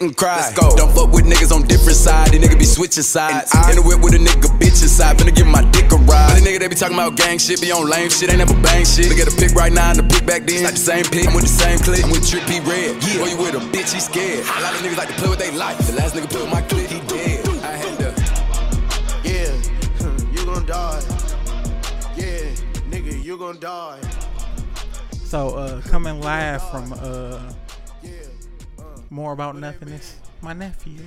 dick and cry. Let's go. Don't fuck with niggas on different sides. These niggas be switching sides. i In the whip with a nigga bitch inside. Finna give my dick a ride. The nigga they be talking about gang shit, be on lame shit, ain't never bang shit. Look at the pick right now and the pick back then. It's not the same pick. I'm with the same click. I'm with Trippy Red. Yeah. Boy, you with a bitch, he scared. A lot of niggas like to play with they life. The last nigga put my click, he dead. I had to. Yeah, you gon' die. Yeah, nigga, you gon' die. So uh coming live from uh more about nothingness, my nephew.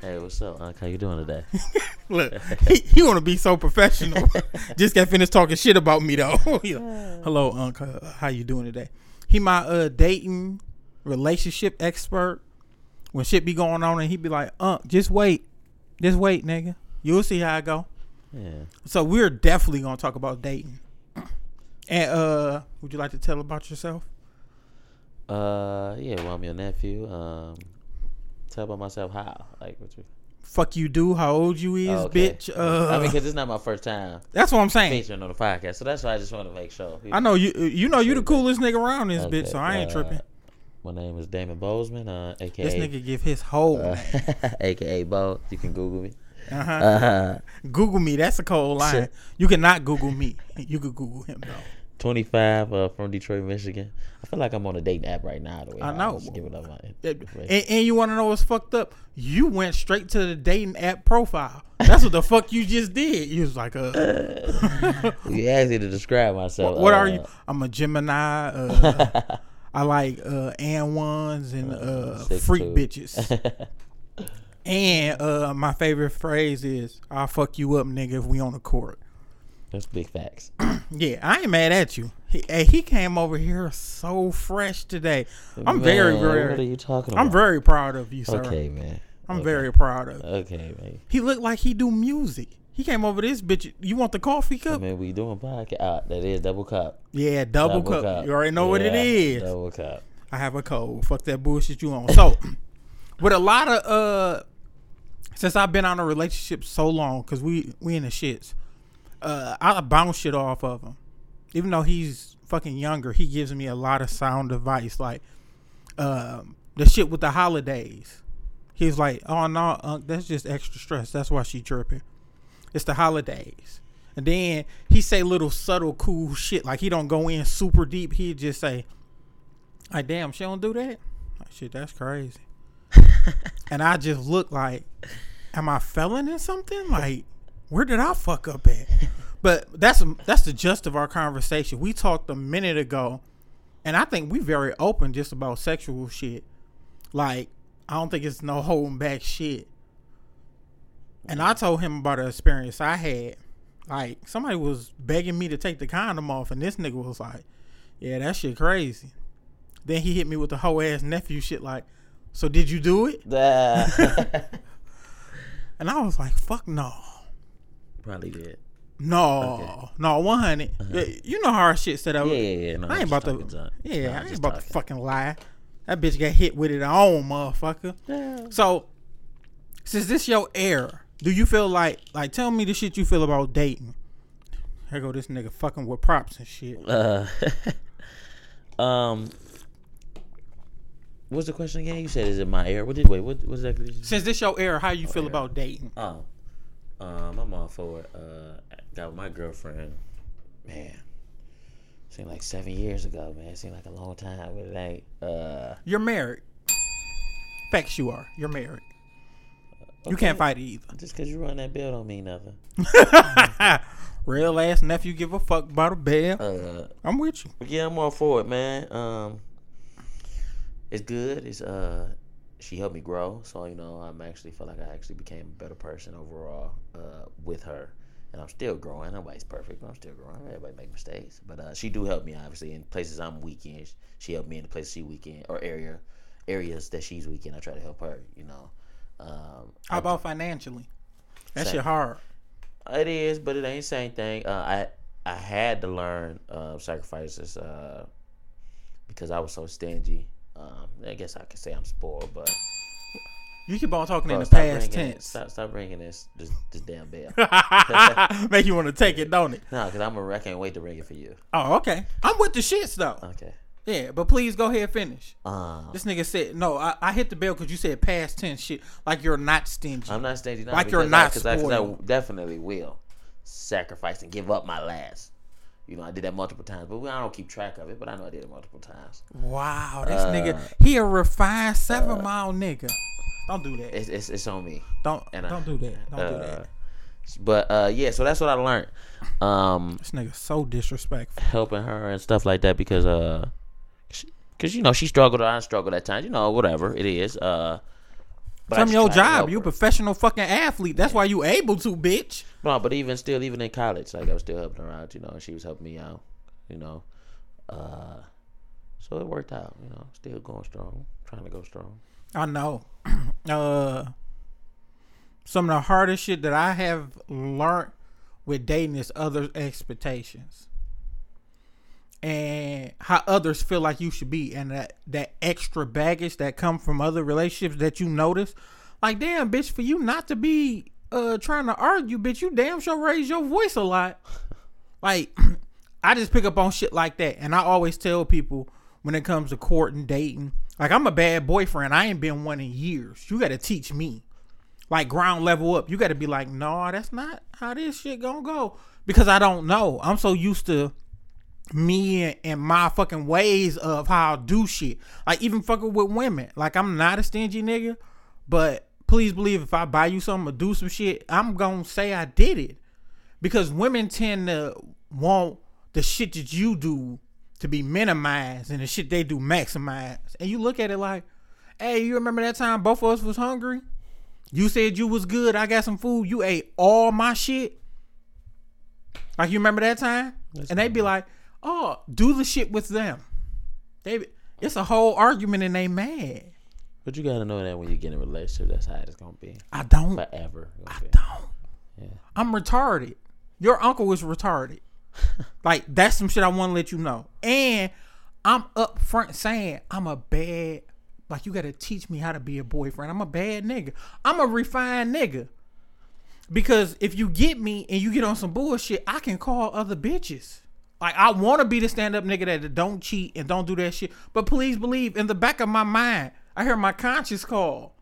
Hey, what's up, Unc? How you doing today? Look, he, he want to be so professional. Just got finished talking shit about me though. Like, Hello, Unc. uh, How you doing today? He my uh dating relationship expert. When shit be going on, and he be like, Unc, just wait, just wait, nigga. You'll see how I go. yeah. So we're definitely gonna talk about dating. And uh, would you like to tell about yourself? Uh, yeah. Well, I'm your nephew. Um, tell about myself how? Like, what you? Fuck you, do. How old you is, Oh, okay. bitch? Uh, I mean, because it's not my first time that's what I'm saying. featuring on the podcast, so that's why I just want to make sure. I know you. You know you the coolest nigga around this bitch, so I ain't uh, tripping. My name is Damon Bozeman, uh, aka This nigga give his whole uh, aka Bo. You can Google me. Uh-huh. Uh, Google me. That's a cold line. You cannot Google me. You could Google him though. 25 uh, from Detroit, Michigan. I feel like I'm on a dating app right now. The way I know. just giving up my And, and you want to know what's fucked up? You went straight to the dating app profile. That's what the fuck you just did. You was like, uh, You asked me to describe myself. what are uh, you? I'm a Gemini. Uh, I like uh, and ones and uh, freak two. bitches. And uh, my favorite phrase is, "I'll fuck you up, nigga, if we on the court." That's big facts. Yeah, I ain't mad at you. He, hey, he came over here so fresh today. I'm very, Man, very. What are you talking about? I'm very proud of you, sir. Okay, man. I'm Okay. very proud of. you. Okay, man. He looked like he do music. He came over this bitch. You want the coffee I cup? mean, we doing podcast. Uh, that is double cup. yeah, double, cup. You already know what it is. Double cup. I have a cold. Fuck that bullshit you on. So, with a lot of uh, since I've been on a relationship so long, cause we we in the shits, uh, I bounce shit off of him. Even though he's fucking younger, he gives me a lot of sound advice, like um, the shit with the holidays. He's like, "Oh no, Unc, that's just extra stress. That's why she tripping. It's the holidays." And then he say little subtle cool shit, like he don't go in super deep. He just say, like, damn, she don't do that. Like, shit, that's crazy. and I just look like, am I felon in something? Like, where did I fuck up at? But that's that's the gist of our conversation. We talked a minute ago, and I think we very open just about sexual shit. Like, I don't think it's no holding back shit. And I told him about an experience I had. Like, somebody was begging me to take the condom off, and this nigga was like, "Yeah, that shit crazy." Then he hit me with the whole ass nephew shit. Like, so did you do it? And I was like, "Fuck no." Probably did. No, no, one hundred. You know how our shit set up. Uh-huh. Yeah, yeah, yeah. No, I ain't about talking to. junk. Yeah, No, I ain't about to fucking lie. That bitch got hit with it on, motherfucker. So, since this your era, do you feel like like tell me the shit you feel about dating? Here go this nigga fucking with props and shit. Uh, um, what's the question again? You said is it my air? What did wait? What? Did you Since this your era, how you feel about dating? Oh, um, I'm all for it. Uh, got with my girlfriend. Man, seemed like seven years ago. Man, seemed like a long time, but ain't. Uh, You're married. Facts, you are. You're married. You can't fight it either. just cause you run that bill don't mean nothing. Real ass nephew give a fuck about a bell. Uh, I'm with you. Yeah, I'm all for it, man. Um, it's good. It's uh, she helped me grow, so you know, I'm actually feel like I actually became a better person overall uh, with her, and I'm still growing. Nobody's perfect, but I'm still growing. Everybody make mistakes, but uh, she do help me obviously in places I'm weak in. She helped me in the places she weak in or area areas that she's weak in. I try to help her. You know, um, How about financially? That Same. shit hard. It is, but it ain't the same thing. Uh, I I had to learn uh, sacrifices uh, because I was so stingy. Um, I guess I could say I'm spoiled, but You keep on talking bro, in the past tense. Stop, stop ringing this this, this damn bell. Make you want to take it, don't it? no, because I'm a, I can't wait to ring it for you. Oh, okay. I'm with the shits though. Okay. Yeah, but please go ahead finish. Um, This nigga said no. I, I hit the bell because you said past tense shit. Like you're not stingy. I'm not stingy. Like you're because not I, 'cause I, I definitely will sacrifice and give up my last. You know, I did that multiple times, but I don't keep track of it. But I know I did it multiple times. wow, this Uh, nigga, he a refined seven mile nigga. Don't do that. It's it's, it's on me. Don't and don't do that. Don't do Uh, that. But uh, yeah, so that's what I learned. Um, This nigga so disrespectful. helping her and stuff like that because uh, because you know she struggled, I struggled at times. You know, whatever it is. Uh, I From your job, you a professional fucking athlete. That's why you able to, bitch. No, but even still, even in college, like I was still helping her out, you know, and she was helping me out, you know. Uh, so it worked out, you know. Still going strong, trying to go strong. I know. uh, some of the hardest shit that I have learned with dating is other expectations and how others feel like you should be, and that that extra baggage that come from other relationships that you notice. Like, damn, bitch, for you not to be uh trying to argue, bitch, you damn sure raise your voice a lot. Like, I just pick up on shit like that, and I always tell people when it comes to courting, dating, like I'm a bad boyfriend. I ain't been one in years. You got to teach me, like ground level up. You got to be like, no, that's not how this shit gonna go because I don't know. I'm so used to me and, my fucking ways of how I do shit. Like even fucking with women. Like I'm not a stingy nigga, but please believe if I buy you something or do some shit, I'm gonna say I did it because women tend to want the shit that you do to be minimized and the shit they do maximized. And you look at it like, hey, you remember that time both of us was hungry? You said you was good. I got some food. You ate all my shit. Like you remember that time? and they'd be like, oh, do the shit with them. They, it's a whole argument and they mad. But you gotta know that when you get in a relationship, that's how it's gonna be I don't. forever. I be. don't. Yeah. I'm retarded. Your uncle is retarded. like that's some shit I want to let you know. And I'm up front saying I'm a bad. Like you got to teach me how to be a boyfriend. I'm a bad nigga. I'm a refined nigga. Because if you get me and you get on some bullshit, I can call other bitches. Like I want to be the stand up nigga that don't cheat and don't do that shit. But please believe, in the back of my mind, I hear my conscience call,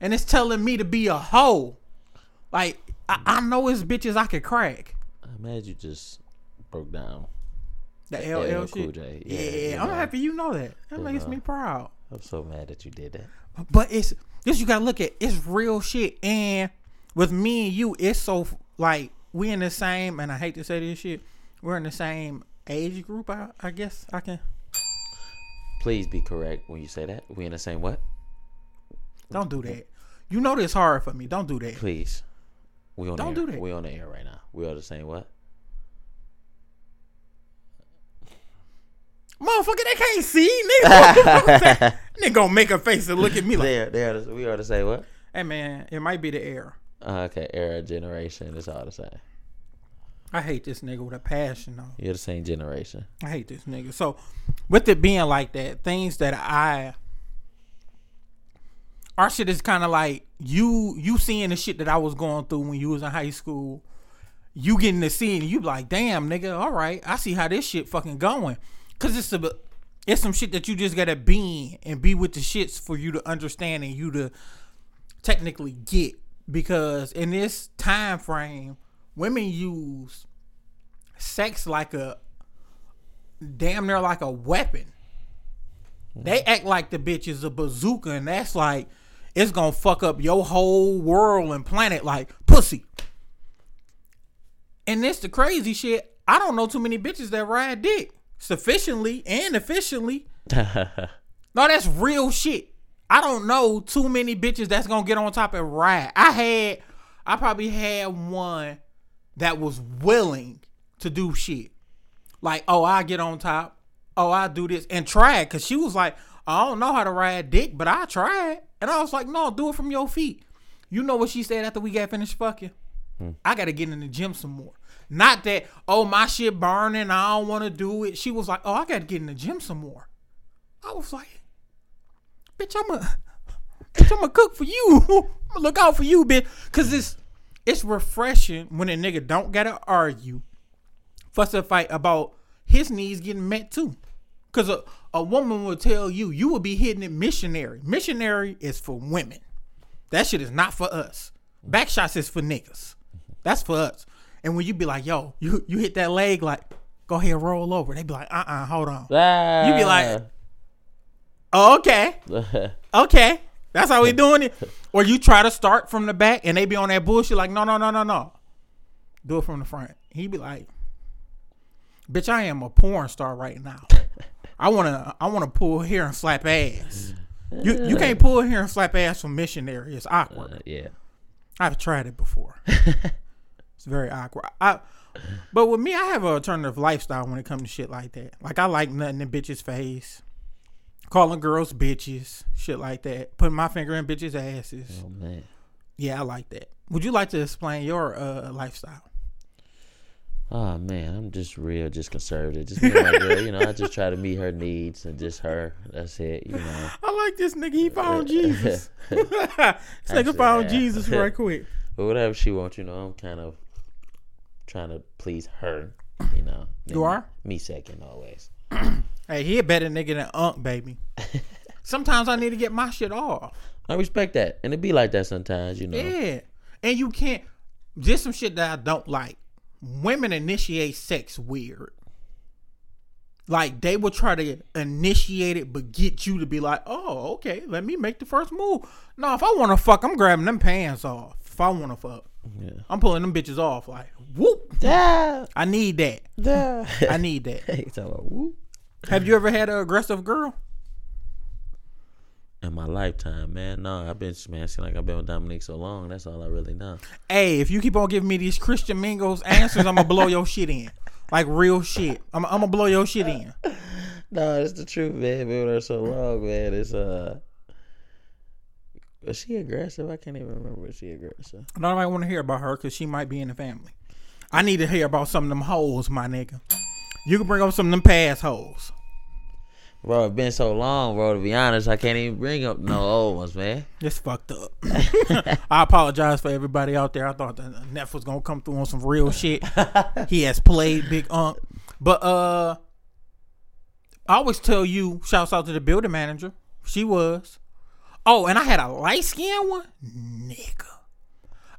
and it's telling me to be a hoe. Like I, I know it's bitches I could crack. I'm mad you just broke down. The LL LL Cool shit. J. Yeah, Yeah, you I'm happy you know that. That You makes know. me proud. I'm so mad that you did that. But it's this you gotta look at. It's real shit. And with me and you, it's so like we in the same. And I hate to say this shit. We're in the same age group. I, I guess I can. Please be correct when you say that. We in the same what? Don't do that. You know this hard for me. Don't do that. Please. We on Don't the air. do that. We on the air right now. We are the same what? Motherfucker, they can't see. Nigga, nigga gonna make a face and look at me like, They are, they are the, we are to say what? hey man, it might be the air. Uh, okay, era, generation, it's all the same. I hate this nigga with a passion though. You're the same generation. I hate this nigga. So, with it being like that, things that I, our shit is kind of like you, you seeing the shit that I was going through when you was in high school. You getting to see it, and you like, damn, nigga, all right, I see how this shit fucking going. Cause it's a, it's some shit that you just gotta be in and be with the shits for you to understand and you to technically get. Because in this time frame, women use sex like a damn near like a weapon. They act like the bitch is a bazooka, and that's like it's gonna fuck up your whole world and planet like pussy. And this the crazy shit. I don't know too many bitches that ride dick sufficiently and efficiently. No, that's real shit. I don't know too many bitches that's gonna get on top and ride. I had, I probably had one that was willing to do shit. Like, oh, I get on top. Oh, I do this and try it. Cause she was like, I don't know how to ride dick, but I tried. And I was like, no, do it from your feet. You know what she said after we got finished fucking? I gotta get in the gym some more. Not that, oh, my shit burning, I don't wanna do it. She was like, oh, I gotta get in the gym some more. I was like, bitch, I'm a bitch, I'm a cook for you. I'm gonna look out for you, bitch. Cause it's it's refreshing when a nigga don't gotta argue, fuss and fight about his needs getting met too. Cause a, a woman will tell you you will be hitting it missionary. Missionary is for women. That shit is not for us. Back shots is for niggas. That's for us. And when you be like, yo, you you hit that leg like, go ahead, roll over. They be like, uh uh hold on. Ah. You be like, oh, okay. Okay. That's how we doing it. Or you try to start from the back and they be on that bullshit like, no, no, no, no, no. Do it from the front. He be like, bitch, I am a porn star right now. I wanna I wanna pull hair and slap ass. You you can't pull hair and slap ass from missionary. It's awkward. Uh, yeah. I've tried it before. it's very awkward. I, but with me, I have an alternative lifestyle when it comes to shit like that. Like I like nothing in bitches' face, calling girls bitches, shit like that. Putting my finger in bitches' asses. Oh man. Yeah, I like that. Would you like to explain your uh, lifestyle? Oh man, I'm just real, just conservative. Just girl, you know. I just try to meet her needs and just her. That's it, you know. I like this nigga. He found Jesus. this nigga found. Jesus right quick. But whatever she wants, you know, I'm kind of trying to please her. You know. You are? me second always. Hey, he a better nigga than Unc, baby. Sometimes I need to get my shit off. I respect that, and it be like that sometimes, you know. Yeah. And you can't just some shit that I don't like. Women initiate sex weird. Like they will try to initiate it but get you to be like, oh, okay, let me make the first move. No, if I wanna fuck, I'm grabbing them pants off. If I wanna fuck. Yeah. I'm pulling them bitches off like whoop. Yeah. I need that. Yeah. I need that. Hey, talking about whoop. Have you ever had an aggressive girl? In my lifetime, man. No, I've been man. Seem like I've been with Dominique so long. That's all I really know. Hey, if you keep on giving me these Christian Mingle answers, I'm gonna blow your shit in. Like real shit. I'm, I'm gonna blow your shit in. No, it's the truth, man. Been with her so long, man. It's uh. Was she aggressive? I can't even remember. Was she aggressive? No, nobody want to hear about her because she might be in the family. I need to hear about some of them holes, my nigga. You can bring up some of them past hoes. Bro, it's been so long, bro. To be honest, I can't even bring up no old ones, man. It's fucked up. I apologize for everybody out there. I thought that Neff was gonna come through on some real shit. he has played Big Unk, but uh, I always tell you, shouts out to the building manager. She was. Oh, and I had a light skinned one, nigga.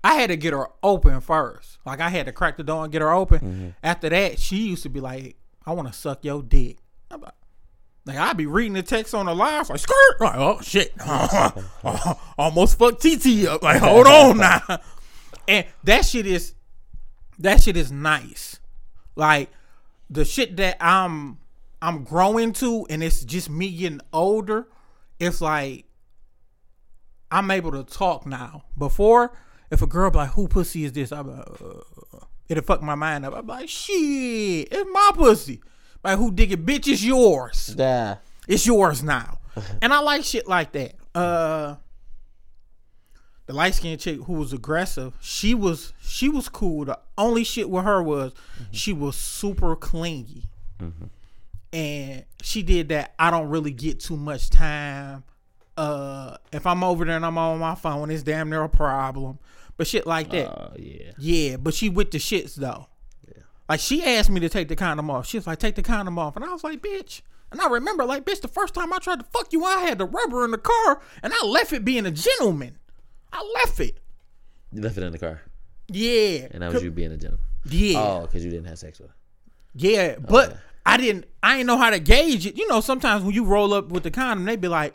I had to get her open first. Like I had to crack the door and get her open. After that, she used to be like, "I want to suck your dick." I'm like, like I'd be reading the text on the live, like skirt, like oh shit, almost fucked TT up. Like hold on now, and that shit is that shit is nice. Like the shit that I'm I'm growing to, and it's just me getting older. It's like I'm able to talk now. Before, if a girl be like, "Who pussy is this?" I'm like, uh, it'll fuck my mind up. I'm like, "Shit, it's my pussy." Like, who dig it? Bitch, it's yours. Yeah. It's yours now. and I like shit like that. Uh the light skinned chick who was aggressive, she was she was cool. The only shit with her was she was super clingy. And she did that. I don't really get too much time. Uh if I'm over there and I'm on my phone, it's damn near a problem. But shit like that. Oh yeah. Yeah, but she with the shits though. Like she asked me to take the condom off. She was like, "Take the condom off," and I was like, "Bitch." And I remember, like, bitch, the first time I tried to fuck you, I had the rubber in the car, and I left it being a gentleman. I left it. You left it in the car, Yeah. and that was you being a gentleman. Yeah. Oh, because you didn't have sex with her. Yeah, oh, but Okay. I didn't. I didn't know how to gauge it. You know, sometimes when you roll up with the condom, they be like,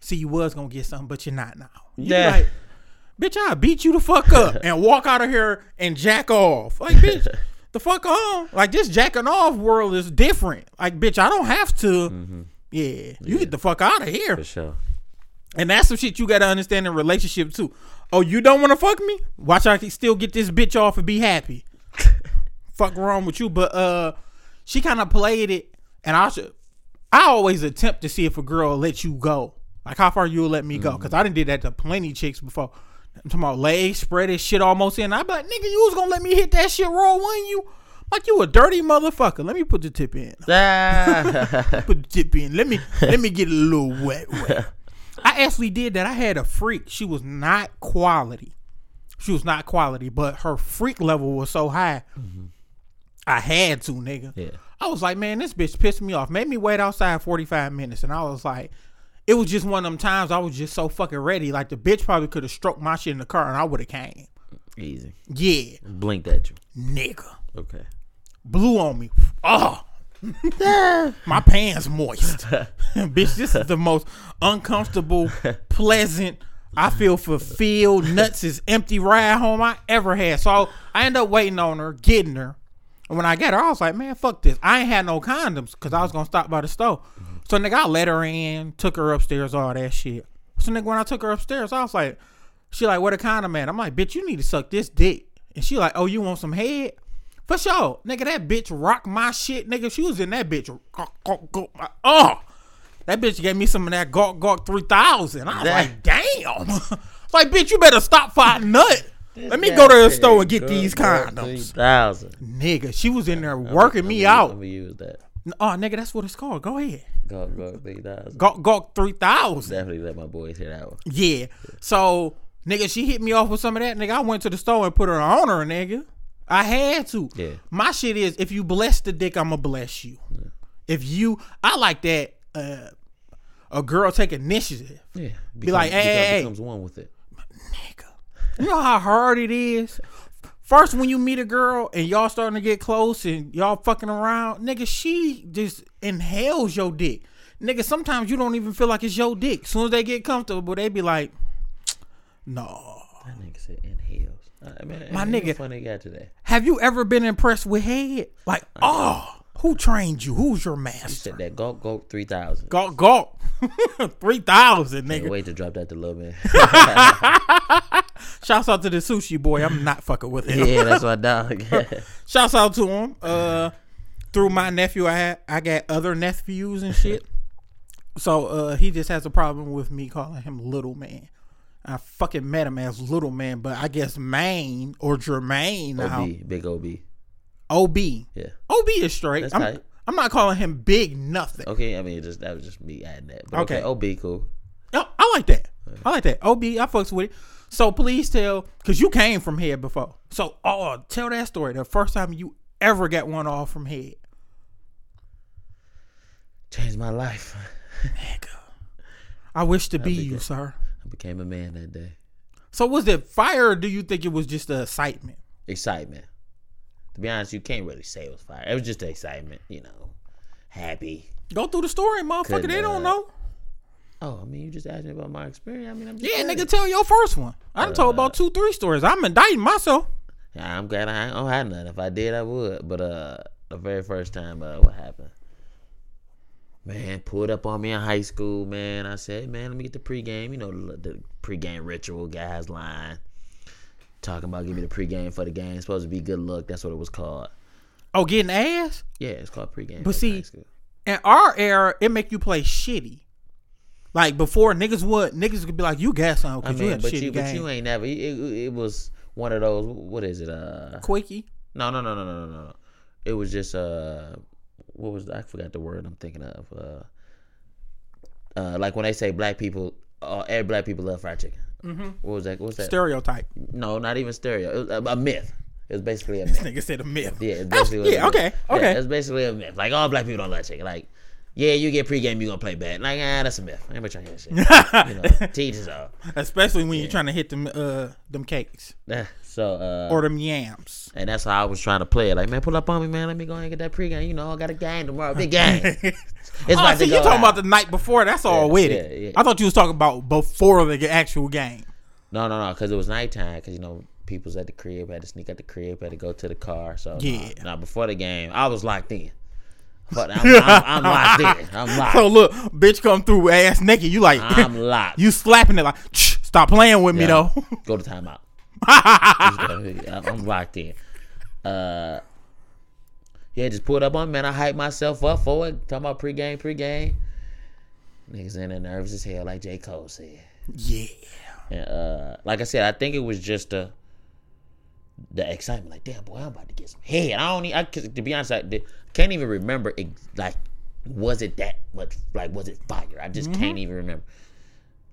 "See, you was gonna get something, but you're not now." You Yeah. like, "Bitch, I beat you the fuck up and walk out of here and jack off." Like, bitch, the fuck on. Like this jacking off world is different. Like, bitch, I don't have to. Yeah, you get the fuck out of here. For sure. And that's some shit you gotta understand in relationship too. Oh, you don't want to fuck me? Watch, I can still get this bitch off and be happy. fuck wrong with you? But uh, she kind of played it, and I should. I always attempt to see if a girl let you go. Like how far you'll let me go, because I didn't did that to plenty chicks before. I'm talking about legs spread this shit almost in. I be like, nigga, you was gonna let me hit that shit raw, wasn't you? Like you a dirty motherfucker. Let me put the tip in Ah. put the tip in. Let me let me get a little wet wet. I actually did that. I had a freak. She was not quality. She was not quality, but her freak level was so high. I had to, nigga. Yeah. I was like, man, this bitch pissed me off. Made me wait outside 45 minutes. And I was like, it was just one of them times I was just so fucking ready. Like the bitch probably could have stroked my shit in the car and I would have came. Easy. Yeah, Blinked at you. nigga. Okay. Blew on me. Oh. my pants moist. bitch, this is the most uncomfortable, pleasant, I feel fulfilled, nuts is empty ride home I ever had. So I end up waiting on her, getting her. And when I got her, I was like, man, fuck this. I ain't had no condoms because I was going to stop by the store. So, nigga, I let her in, took her upstairs, all that shit. So, nigga, when I took her upstairs, I was like, she like, what a kind of man? I'm like, bitch, you need to suck this dick. And she like, oh, you want some head? For sure. Nigga, that bitch rock my shit. Nigga, she was in that bitch. Oh. That bitch gave me some of that Gawk Gawk 3000. I was That- like, damn. Like, bitch, you better stop fighting nut. Let me go to the store and get these condoms. Thousand. Nigga, she was in there working me out. gonna use that. Oh, nigga, that's what it's called. Go ahead. Go go three thousand. Gawk Gawk 3000. Definitely let my boys hear that one. Yeah. So, nigga, she hit me off with some of that. Nigga, I went to the store and put her on her, nigga. I had to. Yeah. My shit is if you bless the dick, I'ma bless you. If you, I like that. Uh, a girl take initiative. Yeah. Be like, hey, become- hey, hey. becomes one with it. Nigga, you know how hard it is. First, when you meet a girl and y'all starting to get close and y'all fucking around, nigga, she just inhales your dick. Nigga, sometimes you don't even feel like it's your dick. As soon as they get comfortable, they be like, no. That nigga said inhales. Uh, I mean, My nigga- funny guy today. Have you ever been impressed with head? Like, oh, who trained you? Who's your master? You said that go go three thousand. Gawk, gawk. 3,000, Can't nigga. wait to drop that to little man. Shouts out to the sushi boy. I'm not fucking with him. yeah, that's my dog. Shouts out to him. Uh, through my nephew, I had I got other nephews and shit. So uh, he just has a problem with me calling him little man. I fucking met him as little man, but I guess Maine or Jermaine now. OB, big OB. OB. Yeah. OB is straight. That's I'm, tight. I'm not calling him big nothing. Okay, I mean, just that was just me adding that. But okay, Okay. OB, cool. Oh, I like that. I like that. OB, I fucks with it. So please tell, cause you came from head before. So oh, tell that story. The first time you ever got one off from head. Changed my life. Nigga. I wish to be be you, sir. I became a man that day. So was it fire or do you think it was just the excitement? Excitement. To be honest, you can't really say it was fire. It was just the excitement, you know, happy. Go through the story, motherfucker. They don't know. Oh, I mean, you just asked me about my experience. I mean, I'm just Yeah, nigga, tell your first one. I done told about two, three stories. I'm indicting myself. Yeah, I'm glad I don't have none. If I did, I would. But uh, the very first time, uh, what happened? Man, pulled up on me in high school. Man, I said, man, let me get the pregame. You know, the, the pregame ritual. Guys line, talking about give me the pregame for the game. It's supposed to be good luck. That's what it was called. Oh, getting ass? Yeah, it's called pregame. But see. In our era, it make you play shitty. Like before, niggas would niggas could be like, "You gas on I because you had but shitty you, game." but you ain't never. It, it, it was one of those. What is it? Uh, Quickie. No, no, no, no, no, no, no. It was just uh, what was I forgot the word I'm thinking of. Uh, uh, like when they say black people, uh, every black people love fried chicken. Mm-hmm. What was that? What was that? Stereotype. no, not even stereo. It was a, a myth. It was basically a myth. Nigga said a myth. Yeah, it's That's- basically. yeah. a myth. Okay. Yeah, Okay. it's basically a myth. Like all black people don't love chicken. Like, yeah, you get pregame, you gonna play bad. Like, ah, that's a myth. I Ain't trying to hear shit. you know, teachers are. Especially when you're trying to hit them uh them cakes So, uh, or them yams. And that's how I was trying to play it. Like, man, pull up on me, man. Let me go and get that pregame. You know, I got a game tomorrow. Big game. It's Oh, about see, you talking out. about the night before? That's all Yeah, with yeah, it. yeah. I thought you was talking about before the actual game. No, no, no, because it was nighttime. Because you know, people's at the crib. We had to sneak at the crib. Had to go to the car. So Yeah. Now before the game, I was locked in. But I'm, I'm, I'm locked in. I'm locked. So look, bitch, come through ass naked. You like I'm locked. you slapping it like "Shh, stop playing with me though. Go to timeout. I'm locked in. Uh, yeah, just pulled up on me, man. I hyped myself up for it. Talking about pregame, pregame. Niggas in there nervous as hell, like J. Cole said. yeah. And uh, like I said, I think it was just the the excitement. Like, damn boy, I'm about to get some head. I don't. e- I, to be honest, I can't even remember. Ex- like, was it that much? Like, was it fire? I just Mm-hmm. can't even remember.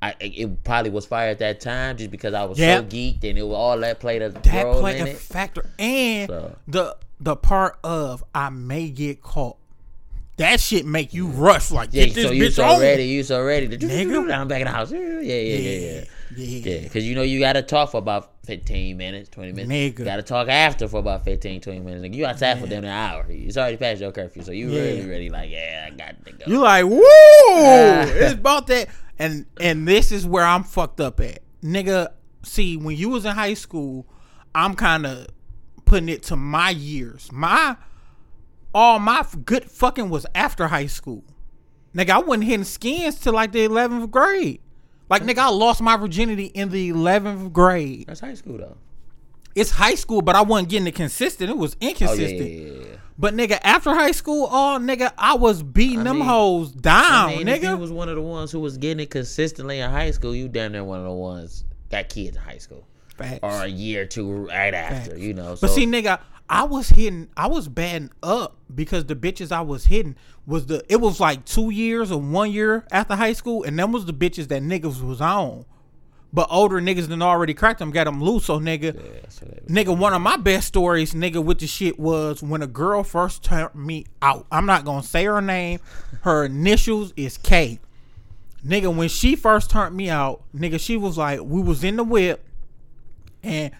I it probably was fire at that time, just because I was Yeah. so geeked and it was all that played a That role play in a it. factor, and So- the the part of I may get caught. That shit make you rush like Yeah, get this so you bitch so on. ready, you so ready to Nigga. I'm back in the house. Yeah, yeah, yeah, yeah, yeah. Yeah. Yeah, because you know you got to talk for about 15 minutes, 20 minutes. Nigga. You got to talk after for about 15, 20 minutes. Nigga, you outside for damn an hour. It's already past your curfew, so you Yeah. really, really like, yeah, I got to go. You like, woo! It's about that. And and this is where I'm fucked up at. Nigga, see, when you was in high school, I'm kind of putting it to my years. My all my good fucking was after high school. Nigga, I wasn't hitting skins till like the 11th grade. Like, nigga, I lost my virginity in the 11th grade. That's high school, though. It's high school, but I wasn't getting it consistent. It was Oh, yeah, inconsistent. yeah, yeah, yeah. But nigga, after high school, oh nigga, I was beating I them mean- hoes down, I mean, if you nigga. was one of the ones who was getting it consistently in high school, you damn near one of the ones got kids in high school. Facts. Or a year or two right after, Facts. you know. But see, nigga, I was hitting, I was batting up because the bitches I was hitting was the. It was like two years or one year after high school, and them was the bitches that niggas was on. But older niggas than already cracked them, got them loose. So nigga, Yeah, nigga, one of my best stories, nigga, with the shit was when a girl first turned me out. I'm not gonna say her name. Her initials is K. Nigga, when she first turned me out, nigga, she was like, we was in the whip, and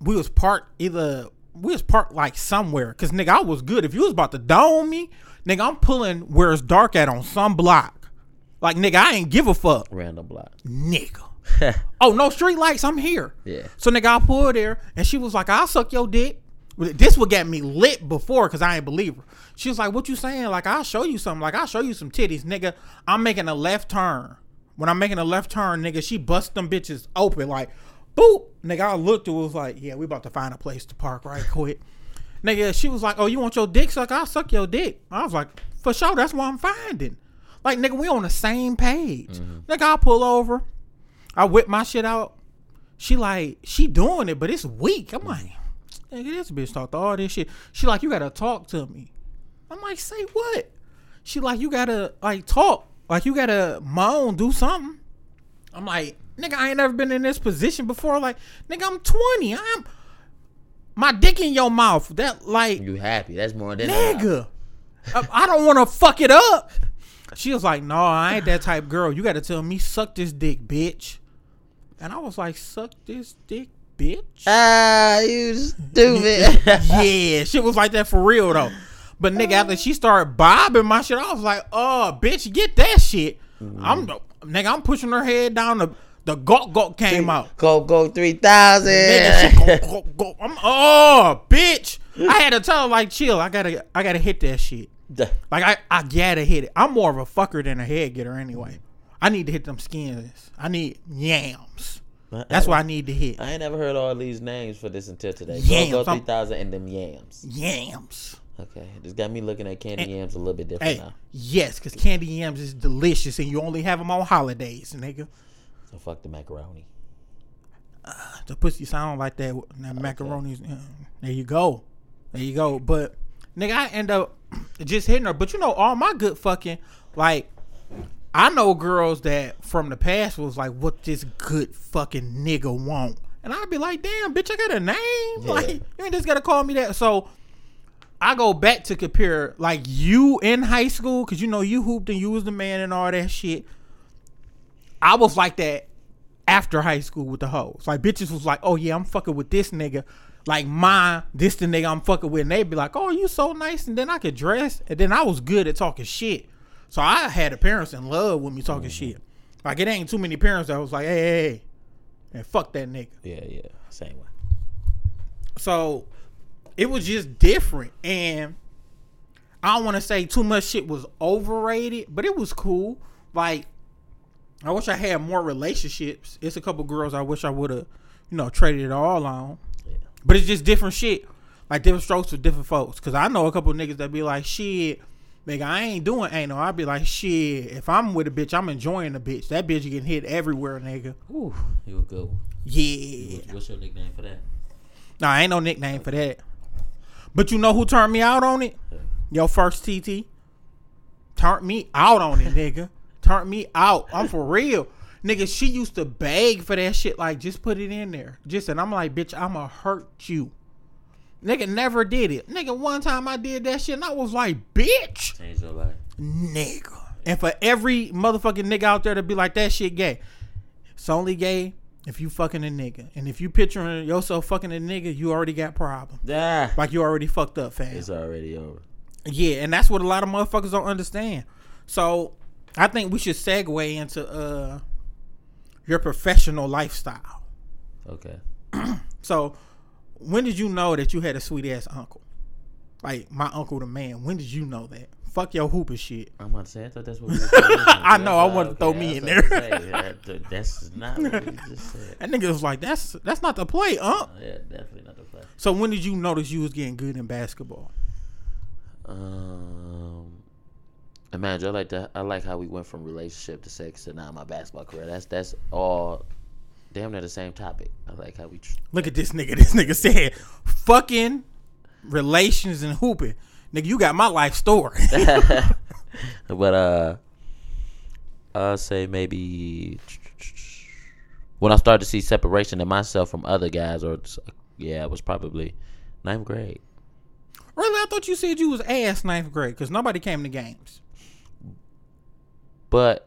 we was parked either we was parked like somewhere. Cause nigga, I was good. If you was about to dome me, nigga, I'm pulling where it's dark at on some block. Like nigga, I ain't give a fuck, random block. nigga. oh no street lights, I'm here. Yeah. So nigga, I pulled there, and she was like, "I'll suck your dick." This would get me lit before, cause I ain't believe her. She was like, "What you saying? Like I'll show you something. Like I'll show you some titties, nigga." I'm making a left turn. When I'm making a left turn, nigga, she bust them bitches open like, boop. Nigga, I looked and was like, "Yeah, we about to find a place to park right quick." Nigga, she was like, "Oh, you want your dick suck? I'll suck your dick." I was like, "For sure, that's what I'm finding." Like, nigga, we on the same page. Mm-hmm. Nigga, I pull over. I whip my shit out. She like, she doing it, but it's weak. I'm like, nigga, this bitch talked to all this shit. She like, you gotta talk to me. I'm like, say what? She like, you gotta like talk. Like you gotta moan, do something. I'm like, nigga, I ain't never been in this position before. Like, nigga, I'm 20. I'm my dick in your mouth. That like You happy? That's more than nigga. I, I don't want to fuck it up. She was like, "No, I ain't that type girl. You got to tell me suck this dick, bitch." And I was like, "Suck this dick, bitch." Ah, you stupid. yeah, shit was like that for real though. But nigga, after she started bobbing my shit, I was like, "Oh, bitch, get that shit." I'm nigga, I'm pushing her head down. The the gawk gawk came out. Go go three Nigga, she go, go, go. I'm oh, bitch. I had to tell her like, chill. I gotta, I gotta hit that shit. Like I, I gotta hit it. I'm more of a fucker than a head getter anyway. I need to hit them skins. I need yams. That's what I need to hit. I ain't never heard all these names for this until today. Yams, Go go three thousand and them yams. Yams. Okay, this got me looking at candy And- yams a little bit different Hey, now. yes, because candy yams is delicious, and you only have them on holidays, nigga. So fuck the macaroni. The pussy sound like that. that macaroni. uh, There you go. There you go. But nigga, I end up just hitting her. But you know, all my good fucking like. I know girls that from the past was like, "What this good fucking nigga want?" And I'd be like, "Damn, bitch, I got a name. Like, you ain't just gotta call me that." So I go back to compare like you in high school because you know you hooped and you was the man and all that shit. I was like that after high school with the hoes. Like bitches was like, "Oh yeah, I'm fucking with this nigga." Like my this the nigga I'm fucking with, and they'd be like, "Oh, you so nice," and then I could dress, and then I was good at talking shit. So I had the parents in love with me talking mm-hmm. shit. Like it ain't too many parents that was like, "Hey, hey, hey," and fuck that nigga. Yeah, yeah, same way. So it was just different. And I don't want to say too much shit was overrated, but it was cool. Like, I wish I had more relationships. It's a couple girls I wish I would have, you know, traded it all on. Yeah. But it's just different shit. Like different strokes for different folks. Cause I know a couple niggas that be like, shit, nigga, I ain't doing anal. I be like, shit, if I'm with a bitch, I'm enjoying the bitch. That bitch getting hit everywhere, nigga. Ooh, you a good one. Yeah. What's your nickname for that? Nah, I ain't no nickname for that. But you know who turned me out on it? Your first TT. Turned me out on it, nigga. Turned me out. I'm for real. Nigga, she used to beg for that shit. Like, just put it in there. Just and I'm like, bitch, I'ma hurt you. Nigga never did it. Nigga, one time I did that shit and I was like, bitch, Change your life. nigga. And for every motherfucking nigga out there to be like, that shit gay. It's only gay if you fucking a nigga. And if you picturing yourself fucking a nigga, you already got problems. Yeah. Like you already fucked up, fam. It's already over. Yeah, and that's what a lot of motherfuckers don't understand. So I think we should segue into uh your professional lifestyle. Okay. So when did you know that you had a sweet ass uncle? Like my uncle the man. When did you know that? Fuck your hooper shit. I'm about to say, I thought that's what we were. I know, I wanted to throw me in there. That, that's not what just said. That nigga was like, that's that's not the play, huh? Yeah, definitely not the play. So when did you notice you was getting good in basketball? Um, imagine I like that. I like how we went from relationship to sex to now my basketball career. That's that's all damn near the same topic. I like how we. Tr- Look at this nigga. This nigga said, fucking relations and hooping. Nigga, you got my life story. but uh, I'll say maybe when I started to see separation in myself from other guys, or yeah, it was probably ninth grade. really? I thought you said you was ass ninth grade because nobody came to games. But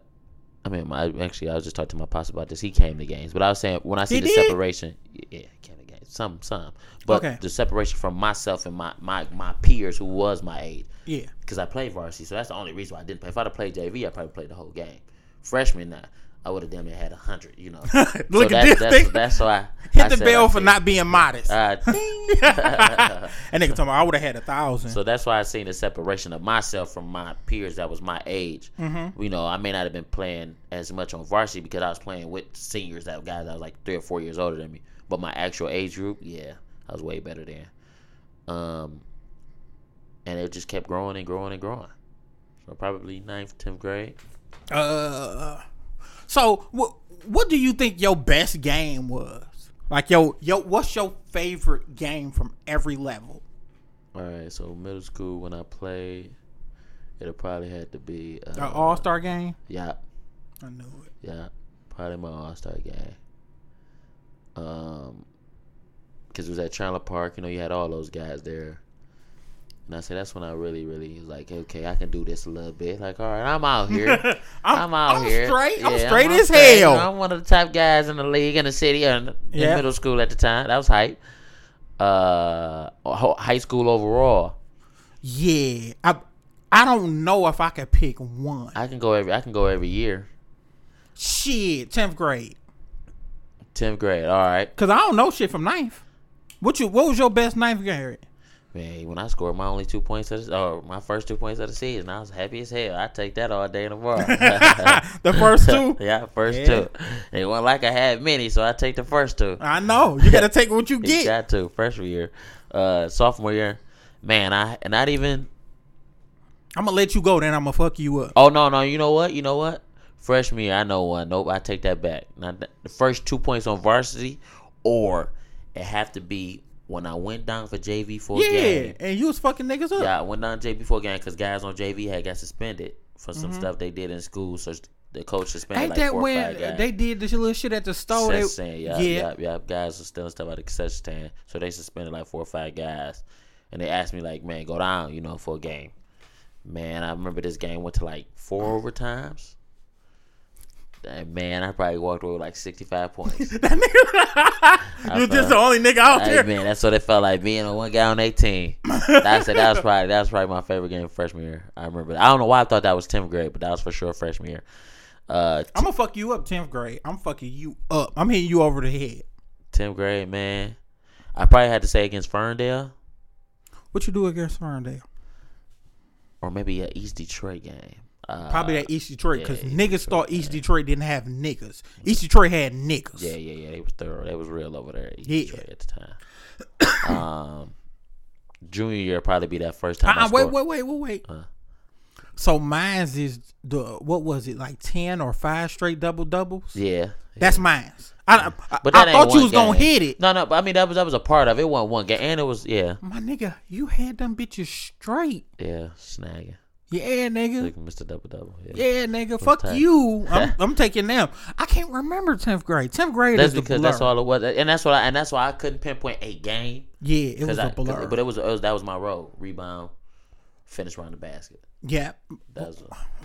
I mean, my, actually, I was just talking to my pops about this. He came to games, but I was saying when I see He the did? separation, yeah, came to games. Some, some, but Okay. the separation from myself and my my my peers who was my age, Yeah. because I played varsity, so that's the only reason why I didn't play. If I'd have played JV, I probably played the whole game. Freshman, now I would have damn near had a hundred. You know, Look so at that's, this That's, thing. that's why Hit I the said bell I for seen- not being modest. Uh, that nigga talking about I would have had a thousand. So that's why I seen the separation of myself from my peers that was my age. Mm-hmm. You know, I may not have been playing as much on varsity because I was playing with seniors, that guys that was like three or four years older than me. But my actual age group, yeah, I was way better then. Um, and it just kept growing and growing and growing. So probably ninth, tenth grade. Uh, so what what do you think your best game was? Like yo yo, what's your favorite game from every level? All right, so middle school when I played, it'll probably had to be uh, An All Star game? yeah, I knew it. Yeah, probably my All Star game. Um, because it was at Chandler Park. You know, you had all those guys there. And I said that's when I really, really was like, okay, I can do this a little bit. Like, all right, I'm out here. I'm- I'm, out I'm here. straight. I'm Yeah, straight as straight. hell. I'm one of the top guys in the league in the city and in Yeah. middle school at the time. That was hype. Uh, high school overall, Yeah, I I don't know if I could pick one. I can go every. I can go every year. Shit, tenth grade. Tenth grade. All right, Cause I don't know shit from ninth. What you? What was your best ninth grade? Man, when I scored my only two points of the, or my first two points of the season, I was happy as hell. I take that all day in the bar. The first two. yeah, first Yeah. two. It wasn't like I had many, so I take the first two. I know you gotta take what you You get. got to freshman year, uh, sophomore year. Man, I not even. I'm gonna let you go, then I'm gonna fuck you up. Oh no, no. You know what? You know what? Freshman year, I know one. Nope, I take that back. Not the the first two points on varsity, or it have to be when I went down for JV for Yeah, game. and you was fucking niggas up. Yeah, I went down JV for game because guys on JV had got suspended for some Mm-hmm. stuff they did in school. So the coach suspended Ain't like that four or when they did this little shit at the store? They, stand, yeah, yeah. yeah, yeah, Guys were stealing stuff out of the concession stand, so they suspended like four or five guys, and they asked me like, "Man, go down, you know, for a game." Man, I remember this game went to like four overtimes. Man, I probably walked away with like sixty-five points. that nigga, you was just the only nigga out Hey, there. man, that's what it felt like being on one guy on eighteen. That's it. That was probably that was probably my favorite game freshman year. I remember. I don't know why I thought that was tenth grade, but that was for sure freshman year. Uh, I'm gonna fuck you up, tenth grade. I'm fucking you up. I'm hitting you over the head. tenth grade, man. I probably had to say against Ferndale What you do against Ferndale? or maybe a East Detroit game. Uh, Probably that East Detroit, because yeah, niggas East thought East Detroit didn't have niggas. East Detroit had niggas. Yeah, yeah, yeah. They was thorough. They was real over there. at East Yeah. Detroit at the time. um, junior year probably be that first time. Uh-uh, wait, wait, wait, wait, wait. Uh. So mine's is the what was it like ten or five straight double doubles? Yeah. That's mine's. I, I, But I thought you was gonna hit it. No, no, but I mean that was that was a part of it. It wasn't one game, and it was yeah, My nigga, you had them bitches straight. yeah, snagging. Yeah, nigga. Like Mr. Double Double. Yeah. Yeah, nigga. Fuck tight. you. I'm, I'm taking them. I can't remember tenth grade. Tenth grade That's is the because blur. that's all it was, and that's what I, and that's why I couldn't pinpoint a game. Yeah, it was I, a blur. but it was, it was that was my role: rebound, finish around the basket. yeah. That was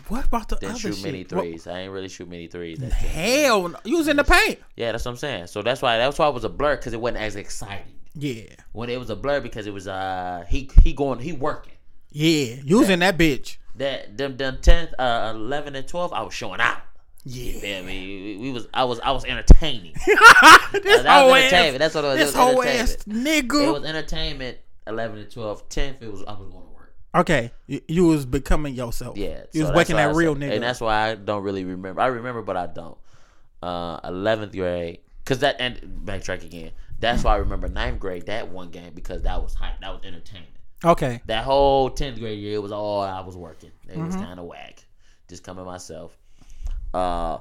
What about the didn't other shoot shit? many What- threes. I ain't really shoot many threes. That Hell, no. you was in the paint. yeah, that's what I'm saying. So that's why that's why it was a blur because it wasn't as exciting Yeah, when it was a blur because it was uh he he going he working. yeah. using in that bitch. That them them tenth, uh, eleven and twelve, I was showing out. Yeah. Feel me? We, we was I was I was entertaining. this that whole was ass. That's what it was. This it was whole ass nigga. It was entertainment. Eleven and twelve. Tenth, it was I was going to work. okay, you, you was becoming yourself. Yeah, you so was waking that real nigga. and that's why I don't really remember. I remember, but I don't. Uh, Eleventh grade, cause that and backtrack again. That's why I remember ninth grade that one game because that was hype. That was entertainment. Okay. That whole tenth grade year it was all I was working. It was Mm-hmm. kind of whack. Just coming myself. Uh,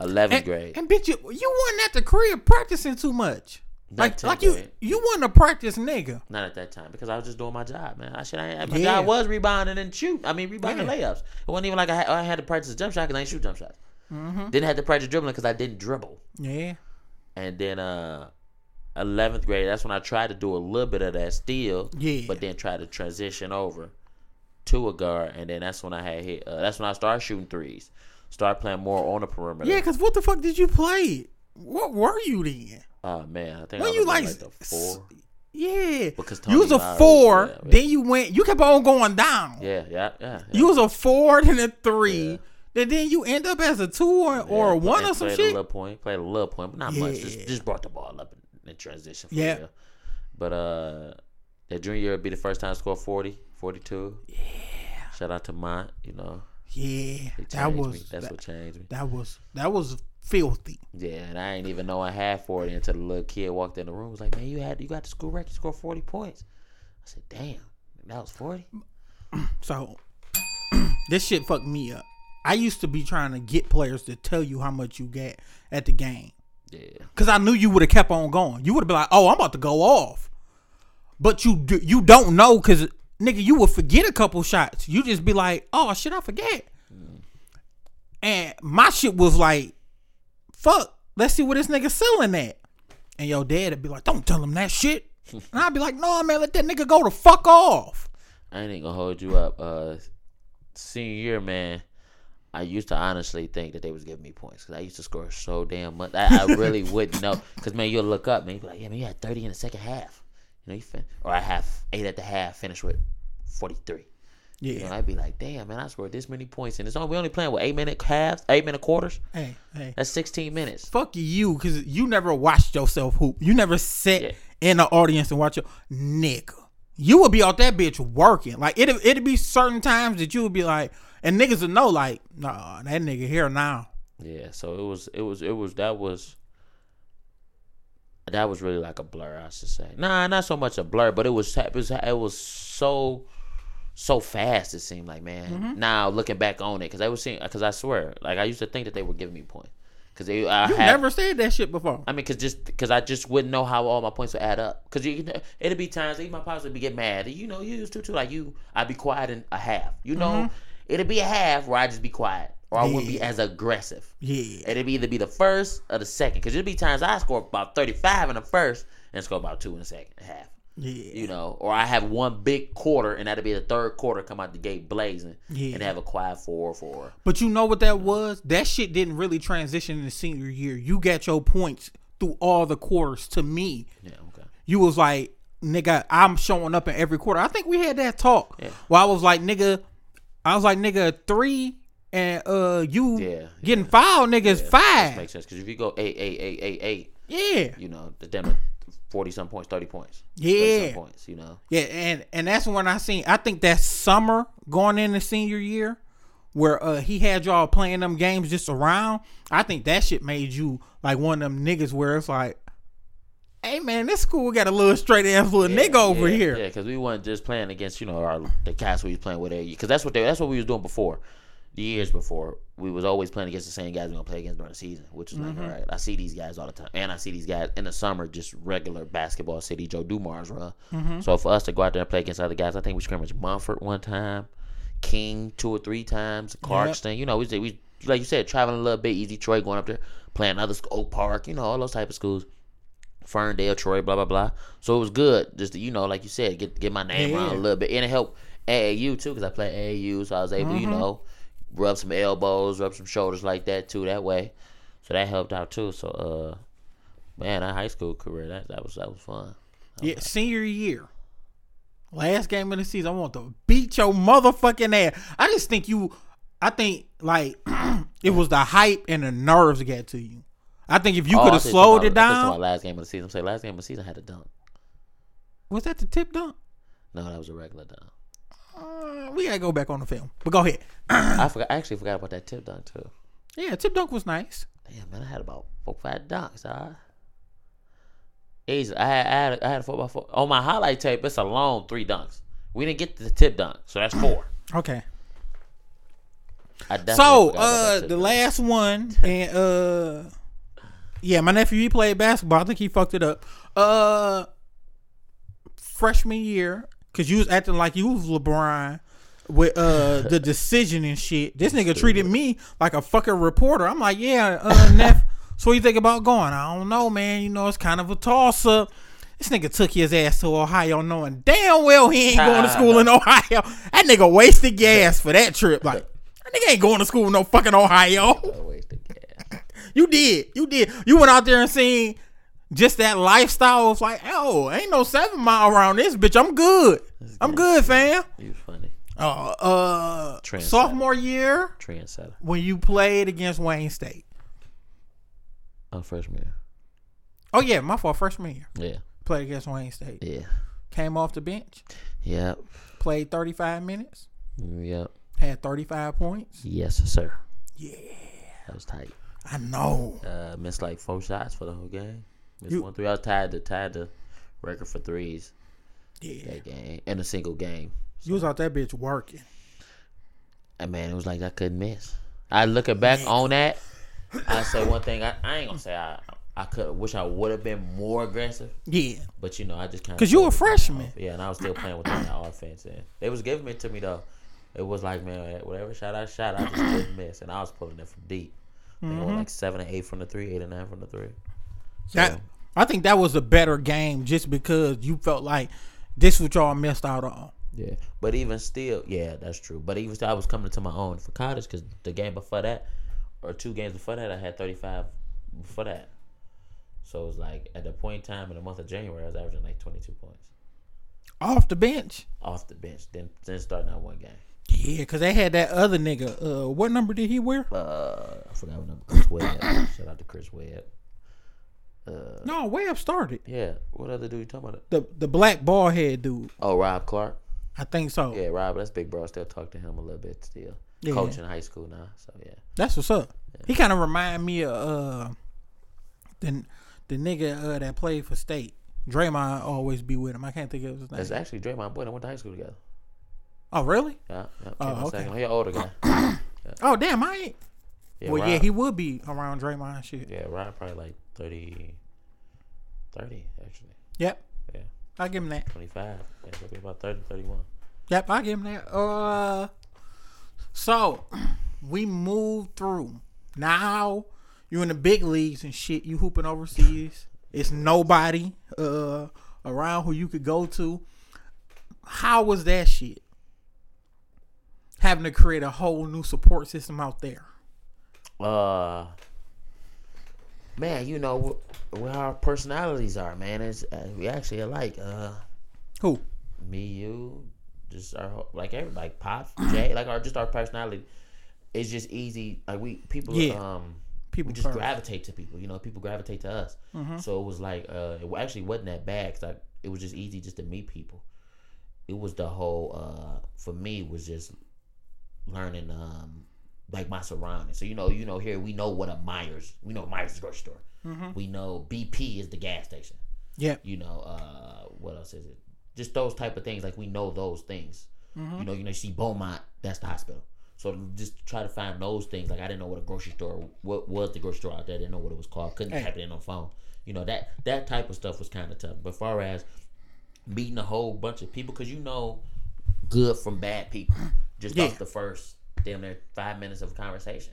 eleventh And, grade. and bitch, you, you wasn't at the crib practicing too much. Not Like, 10th like you, you wasn't a practice nigga. Not at that time because I was just doing my job, man. I should. I, my Yeah. job was rebounding and shoot. I mean, rebounding Yeah. layups. It wasn't even like I had, I had to practice jump shot because I didn't shoot jump shots. Mm-hmm. Didn't have to practice dribbling because I didn't dribble. Yeah. And then uh, eleventh grade, that's when I tried to do a little bit of that still. Yeah. But then tried to transition over to a guard, and then that's when I had hit. Uh, that's when I started shooting threes. Started playing more on the perimeter. Yeah, cause what the fuck did you play? What were you then? Oh man, I think When I you like, like the four. yeah, Because you was a Tony four. yeah, yeah. Then you went. You kept on going down. Yeah, yeah, yeah. yeah. You was a four, then a three, and then you end up as a two or, or a one or some played shit. A little point, played a little point, but not much. Just, just brought the ball up in, in transition. For Yeah. real. But uh, that junior year would be the first time I scored 40, 42. Yeah. Shout out to Mont. You know, Yeah, that was me. That's that, what changed me. that was that was filthy. Yeah, and I ain't even know I had 40 until the little kid walked in the room. Was like, man, you had you got the school record, score 40 points. I said, damn, that was 40. So this shit fucked me up. I used to be trying to get players to tell you how much you get at the game. Yeah, Cause I knew you would have kept on going. You would have been like, "Oh, I'm about to go off," but you do, you don't know, cause nigga, you would forget a couple shots. You just be like, "Oh shit, I forget." And my shit was like, "Fuck, let's see what this nigga selling at." And your dad would be like, "Don't tell him that shit." and I'd be like, "No, man, let that nigga go to fuck off." I ain't gonna hold you up. Uh, senior year, man. I used to honestly think that they was giving me points because I used to score so damn much. I, I really wouldn't know because man, you'll look up, man, you be like, yeah, man, you had thirty in the second half. You know, you fin- or I have eight at the half, finished with forty three. Yeah. You know, I'd be like, damn, man, I scored this many points, and it's only we only playing with eight minute halves, eight minute quarters. Hey, hey. That's sixteen minutes. fuck you because you never watched yourself hoop. You never sit Yeah. in the audience and watch your nigga. You would be out that bitch working. Like it it'd be certain times that you would be like, and niggas would know like, nah, that nigga here now. Yeah, so it was, it was, it was that was. That was really like a blur, I should say. Nah, not so much a blur, but it was it was it was so so fast. It seemed like man. Mm-hmm. Now looking back on it, because I was seeing, because I swear, like I used to think that they were giving me points, because they I You had, never said that shit before. I mean, cause just because I just wouldn't know how all my points would add up. Cause you, it'd be times even my pops would be get mad. You know, you used to too. Like you, I'd be quiet in a half. You know, it'd be a half where I just be quiet, or I wouldn't be as aggressive. Yeah. It'd be either be the first or the second. Cause it'd be times I score about thirty five in the first and score about two in the second half. Yeah. You know, or I have one big quarter and that'd be the third quarter come out the gate blazing Yeah. and have a quiet four four. But you know what that was? That shit didn't really transition in the senior year. You got your points through all the quarters to me. Yeah, okay. you was like, nigga, I'm showing up in every quarter. I think we had that talk. Yeah. Where I was like, nigga, I was like, nigga, three and uh you Yeah, getting fouled, nigga, is That five. makes sense. Cause if you go eight, eight, eight, eight, eight, Yeah. you know, the damn forty some points, thirty points. 30 Yeah. some points, you know. Yeah, and and that's when I seen I think that summer going into senior year where uh he had y'all playing them games just around, I think that shit made you like one of them niggas where it's like Hey man, this school got a little straight ass little nigga over yeah, here. Yeah, because we weren't just playing against you know our the cats we was playing with. Because that's what they that's what we was doing before. The years before, we was always playing against the same guys we gonna play against during the season, which is Mm-hmm. like, all right, I see these guys all the time, and I see these guys in the summer, just regular basketball city Joe Dumars run. Mm-hmm. So for us to go out there and play against other guys, I think we scrimmaged Mumford one time, King two or three times, Clarkston. You know, we we like you said, traveling a little bit, Easy Troy going up there, playing other Oak Park. You know, all those type of schools. Ferndale, Troy, blah blah blah. So it was good, just to, you know, like you said, get get my name Yeah, around a little bit, and it helped AAU too, because I played AAU, so I was able, Mm-hmm. you know, rub some elbows, rub some shoulders like that too, that way. So that helped out too. So, uh, man, that high school career, that that was that was fun. Yeah, senior year. Last game of the season, I want to beat your motherfucking ass. I just think you, I think like it was the hype and the nerves get to you. I think if you Oh, could have slowed talking it about- I thought you down, last game of the season. I'm saying last game of the season I had a dunk. was that the tip dunk? No, that was a regular dunk. Uh, we gotta go back on the film, but go ahead. I forgot. I actually forgot about that tip dunk too. Yeah, tip dunk was nice. Damn, man, I had about four, five dunks. Huh? Easy. I had, I had, I had a four by four on my highlight tape. It's a long three dunks. We didn't get the tip dunk, so that's four. Okay. I So, uh, the dunk. last one, and uh, yeah, my nephew he played basketball. I think he fucked it up. Uh, freshman year, cause you was acting like you was LeBron with uh the decision and shit. This nigga treated me like a fucking reporter. I'm like, yeah, uh, Neff. So what you think about going? I don't know, man. You know, it's kind of a toss up. This nigga took his ass to Ohio knowing damn well he ain't going to school in Ohio. That nigga wasted gas for that trip. Like, that nigga ain't going to school in no fucking Ohio. Always the gas. You did. You did. You went out there and seen just that lifestyle It's like, oh, ain't no seven mile around this bitch. I'm good. I'm good, fam. You funny. Uh, uh sophomore year Trendsetter. when you played against Wayne State. On freshman year. Oh yeah, my fault. Freshman year, Yeah. played against Wayne State. Yeah. Came off the bench, Yep. played 35 minutes, Yep. had 35 points. Yes, sir. Yeah, That was tight. I know. Uh, missed like four shots for the whole game. Missed You- one three. I was tied the tied the record for threes Yeah, that game in a single game. you was out that bitch working. And man, it was like I couldn't miss. I looking back on that, I say one thing. I, I ain't gonna say I I could wish I would have been more aggressive, Yeah, but you know I just kind of because you were a freshman. Yeah, and I was still playing with that offense, and they was giving it to me though. It was like man, whatever shot I shot, I just couldn't miss, and I was pulling it from deep. I think I went like mm-hmm. seven and eight from the three, eight or nine from the three. So, that I think that was a better game just because you felt like this what y'all missed out on. Yeah, but even still, yeah, that's true. But even still, I was coming to my own for college because the game before that, or two games before that, I had thirty five before that. So it was like at the point in time in the month of January, I was averaging like twenty two points Off the bench. off the bench. Then then starting out one game. Yeah, because they had that other nigga. Uh, what number did he wear? Uh, I forgot what number. Chris Webb. Shout out to Chris Webb. Uh, No, Webb started. yeah. What other dude you talking about? The the black ball head dude. Oh, Rob Clark. I think so. Yeah, Rob. That's big bro. I still talk to him a little bit still. Yeah. Coach in high school now. So yeah. That's what's up. He kind of remind me of uh, the the nigga uh, that played for State. Draymond always be with him. I can't think of his name. That's actually Draymond boy. They went to high school together. Oh really? Yeah, yeah. Oh, okay. second. He an older guy. Oh damn, I ain't. Yeah, well, yeah, he would be around Draymond shit. Yeah, Rob probably like 30, 30 actually. Yep. Yeah, I give him that. 25. Yeah, maybe about 30, 31. Yep, I give him that. Uh, so we moved through. Now you're in the big leagues and shit. You hooping overseas. It's nobody uh around who you could go to. How was that shit? Having to create a whole new support system out there. Uh, man, you know wh- where our personalities are, man. Is uh, we actually alike. Uh, Who? me, you, just our whole- like everybody, like Pop, Jay, like our just our personality. It's just easy. Like we people, Yeah. um, People just first. gravitate to people. You know, people gravitate to us. So it was like, uh, it actually wasn't that bad. Cause I, it was just easy just to meet people. It was the whole, uh, for me, was just learning, um, like my surroundings. So you know, you know, here we know what a Meijers. We know Meijers is a grocery store. We know BP is the gas station. Yeah. You know, uh, what else is it? Just those type of things. Like we know those things. You know, you know, you see Beaumont, that's the hospital. So just try to find those things. Like I didn't know what a grocery store, what was the grocery store out there. I didn't know what it was called. Couldn't Hey. type it in on phone. You know that that type of stuff was kind of tough. But far as meeting a whole bunch of people, because you know good from bad people. Just Yeah. off the first damn near five minutes of conversation.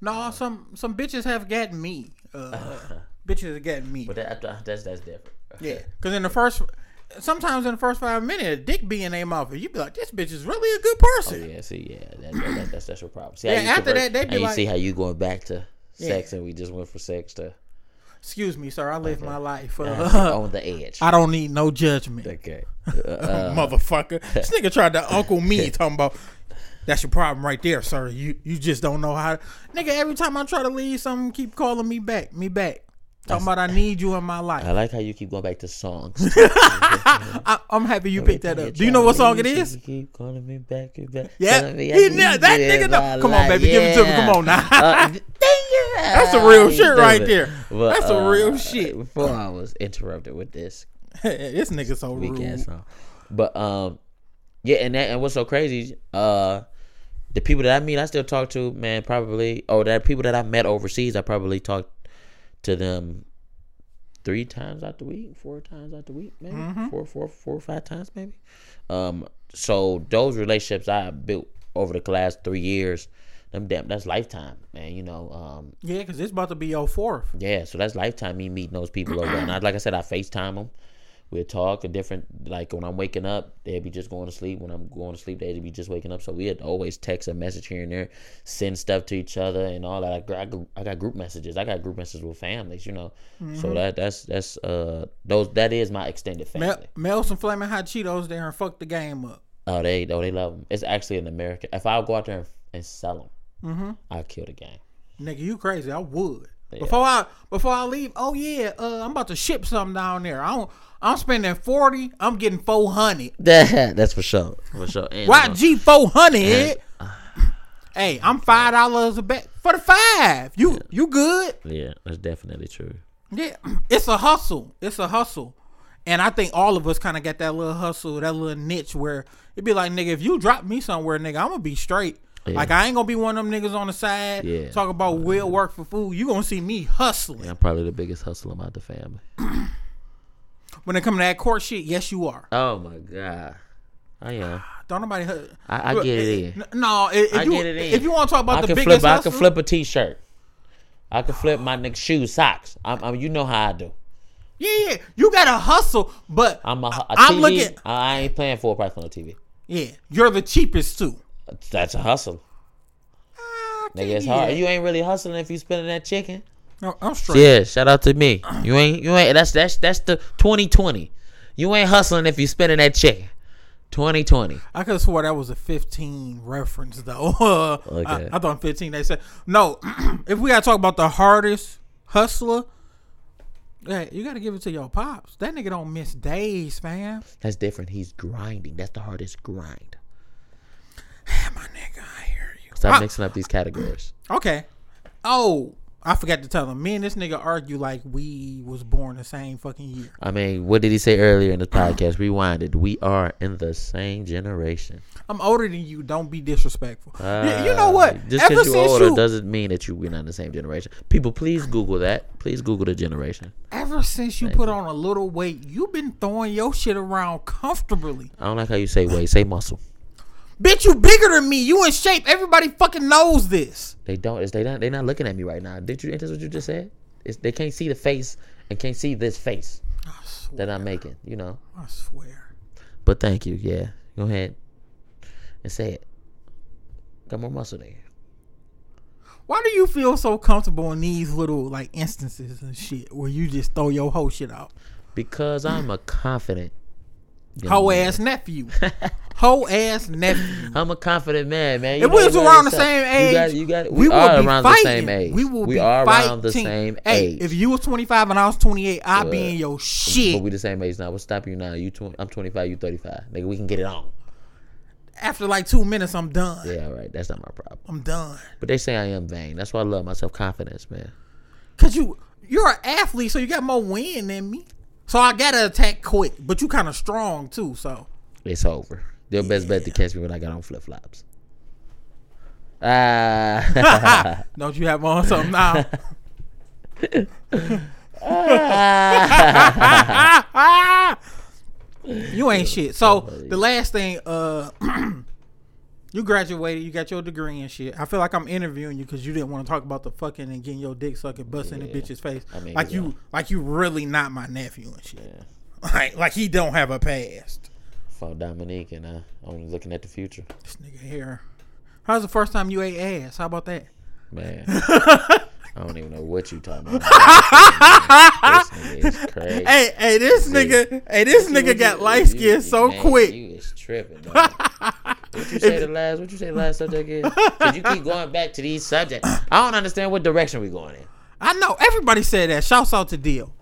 No, some some bitches have gotten me. Uh, bitches have gotten me. But that, that's that's different. Yeah, because in the first, sometimes in the first five minutes, a dick be in their mouth, and you be like, "This bitch is really a good person." Oh, Yeah, see, yeah, that, that, that, that's that's your problem. See, Yeah, after convert- that, they be like- see how you going back to Yeah. sex, and we just went for sex to Excuse me, sir. I live my life. uh, Uh, on the edge. I don't need no judgment, Okay, uh, motherfucker. This nigga tried to uncle me talking about. That's your problem right there, sir. You you just don't know how. To, Nigga, every time I try to leave, something keep calling me back, me back. Talking about I need you in my life. I like how you keep going back to songs. I, I'm happy you picked that up. Do you know what song it is? Keep calling me back and back. Yeah, me he, I kn- need that nigga know. Come on, baby, give it to me. Come on now. Uh, That's That's some real shit right there. That's some real shit. Before I was interrupted with this this nigga so rude. but um, yeah, and that and what's so crazy, uh, the people that I meet, I still talk to, man, probably, or that people that I met overseas, I probably talk to them three times out the week, four times out the week, maybe Mm-hmm. four, four, four or five times, maybe. Um, so those relationships I built over the last three years, them damn, that's lifetime, man. You know, um, Yeah, because it's about to be your fourth. yeah, so that's lifetime me meeting those people over. And I, like I said, I FaceTime them. We'll talk a different like when I'm waking up, they'd be just going to sleep. When I'm going to sleep, they'd be just waking up. So we'd always text a message here and there, send stuff to each other and all that. I, got- I, got- I got group messages. I got group messages with families, you know. So that that's that's uh those that is my extended family. Mel, mel some flaming hot Cheetos there and fuck the game up. Oh, they oh they love them. It's actually an American. If I go out there and, and sell them, Mm-hmm. I'll kill the game. Nigga, you crazy. I would. Before I before I leave, oh yeah, uh, I'm about to ship something down there. I don't I'm spending forty, I'm getting four hundred. that's for sure. For sure. And, uh, YG four hundred. Hey, I'm five dollars a bet for the five. You you good? yeah, that's definitely true. Yeah, it's a hustle. It's a hustle. And I think all of us kind of got that little hustle, that little niche where it'd be like, nigga, if you drop me somewhere, nigga, I'm gonna be straight. Like I ain't gonna be one of them niggas on the side Yeah. talk about will work for food. You gonna see me hustling. I'm probably the biggest hustler about the family. When it come to that court shit, yes you are. Oh my god, I am. Don't nobody. hu- I, I get it eh, in. No, if, if I you get it in. if you want to talk about I the biggest flip. I can flip a t-shirt. I can flip my nigga shoes, socks. I'm, I'm. You know how I do. yeah, yeah, you got to hustle. But I'm a. a I'm TV, looking- I ain't playing for a price on the TV. yeah, you're the cheapest too. That's a hustle. Ah, Nigga, it's hard. You ain't really hustling if you spending that chicken. No, I'm straight. Yeah, shout out to me. You ain't. You ain't. That's that's that's the 2020. You ain't hustling if you spending that chicken. 2020. I could have swore that was a 15 reference though. I, Okay. I thought 15. They said no. if we gotta talk about the hardest hustler, yeah, you gotta give it to your pops. That nigga don't miss days, fam. That's different. He's grinding. That's the hardest grind. My nigga, I hear you. Stop Ah, mixing up these categories. Okay. Oh, I forgot to tell him. Me and this nigga argue like we was born the same fucking year. I mean, what did he say earlier in the podcast? Rewinded. We are in the same generation. I'm older than you. Don't be disrespectful. Y- you know what? Uh, Just because you're older you, doesn't mean that you we're not in the same generation. People, please Google that. Please Google the generation. ever since you put on a little weight, you've been throwing your shit around comfortably. I don't like how you say weight. Say muscle. Bitch, you bigger than me. You in shape. Everybody fucking knows this. They don't. It's, they not. They're not looking at me right now. Did you? That's what you just said. It's, they can't see the face and can't see this face that I'm making. You know. I swear. But thank you. Yeah. Go ahead and say it. Got more muscle there. Why do you feel so comfortable in these little like instances and shit where you just throw your whole shit out? Because I'm a confident. Hoe ass nephew. Hoe ass nephew. I'm a confident man, man. You If we was around the same you age, got, you got, we, we, are around fighting. the same age. We will we be are fighting. around the same hey, age. if you was 25 and I was 28, I'd be in your shit. but we the same age now. What's stopping you now? You 20, I'm 25. You 35. Nigga, we can get it on. After like two minutes, I'm done. Yeah, all right. That's not my problem. I'm done. But they say I am vain. That's why I love my self confidence, man. Cause you you're an athlete, so you got more win than me. So I gotta attack quick, but you kind of strong too. So It's over. Your best bet to catch me when I got on flip flops. Ah. don't you have on something now? you ain't shit. So the last thing, uh, You graduated. You got your degree and shit. I feel like I'm interviewing you because you didn't want to talk about the fucking and getting your dick sucked sucking, busting the bitch's face. I mean, like yeah. you, like you really not my nephew and shit. Yeah. Like, like he don't have a past. For Dominique and I, I'm looking at the future. This nigga here. How's the first time you ate ass? How about that? Man, I don't even know what you talking about. this nigga is crazy. Hey, hey, this nigga, hey, this nigga you- got light skin so man, quick. You is tripping. Dog. what you say the last? What you say the last subject is? Cause you keep going back to these subjects. I don't understand what direction we going in. I know everybody said that. Shouts out to Deal.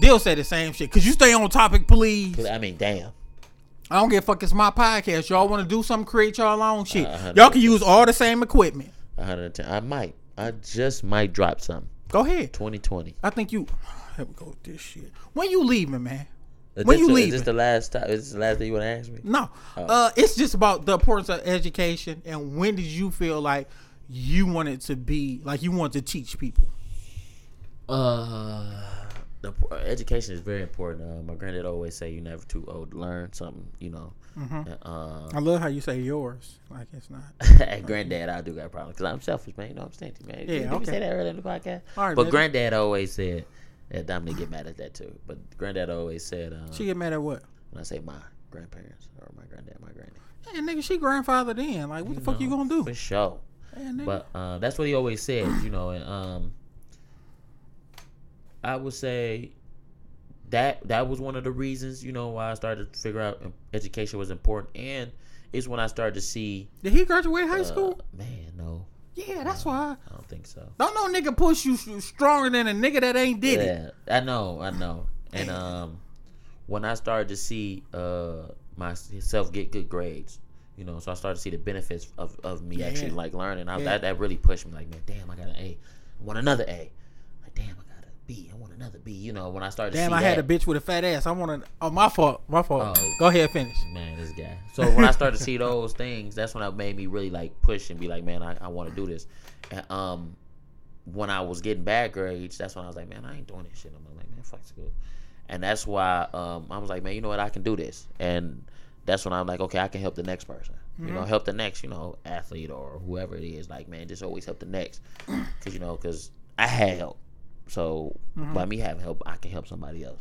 Deal said the same shit. Could you stay on topic, please. I mean, damn. I don't give a fuck. It's my podcast. Y'all want to do something? Create y'all own shit. Uh, Y'all can use all the same equipment. 110. I might. I just might drop something. Go ahead. 2020. I think you. Here we go with this shit. When you leaving, man? Is When this you the, leaving? Is this the last time? Is this the last thing you want to ask me? No. Oh. Uh, it's just about the importance of education and when did you feel like you wanted to be like you wanted to teach people? Uh, the education is very important. Uh, my granddad always say you're never too old to learn something. You know. Mm-hmm. Uh, I love how you say yours. Like it's not. granddad, I do got a problem because I'm selfish, man. You know, I'm stingy, man. Yeah, Did we okay. say that earlier in the podcast? All right, but baby. granddad always said, and Dominic get mad at that too. But granddad always said, uh, She get mad at what? when I say my grandparents or my granddad, my granny. Hey, nigga, she grandfather in. Like, what the fuck you gonna do? For sure. Hey. But uh, that's what he always said, you know. And um, I would say that that was one of the reasons, you know, why I started to figure out education was important, and it's when I started to see. Did he graduate high uh, school? man, no, Yeah, that's why. I don't think so. Don't no nigga push you stronger than a nigga that ain't did it. Yeah, I know, I know. And um, when I started to see uh myself get good grades, you know, so I started to see the benefits of, of me actually like learning. I, Yeah. that that really pushed me. Like, man, damn, I got an A. I want another A. Like, damn, I B. I want another B. You know, when I started Damn, I had a bitch with a fat ass. I want to. Oh, my fault. My fault. Oh. Go ahead, finish. man, this guy. So when I started to see those things, that's when I made me really like push and be like, man, I, I want to do this. And um, when I was getting bad grades, that's when I was like, man, I ain't doing this shit. I'm like, man, fuck school. And that's why um, I was like, man, you know what, I can do this. And that's when I'm like, okay, I can help the next person. You know, help the next, you know, athlete or whoever it is. Like, man, just always help the next. Because, you know, because I had help. So by me having help, I can help somebody else.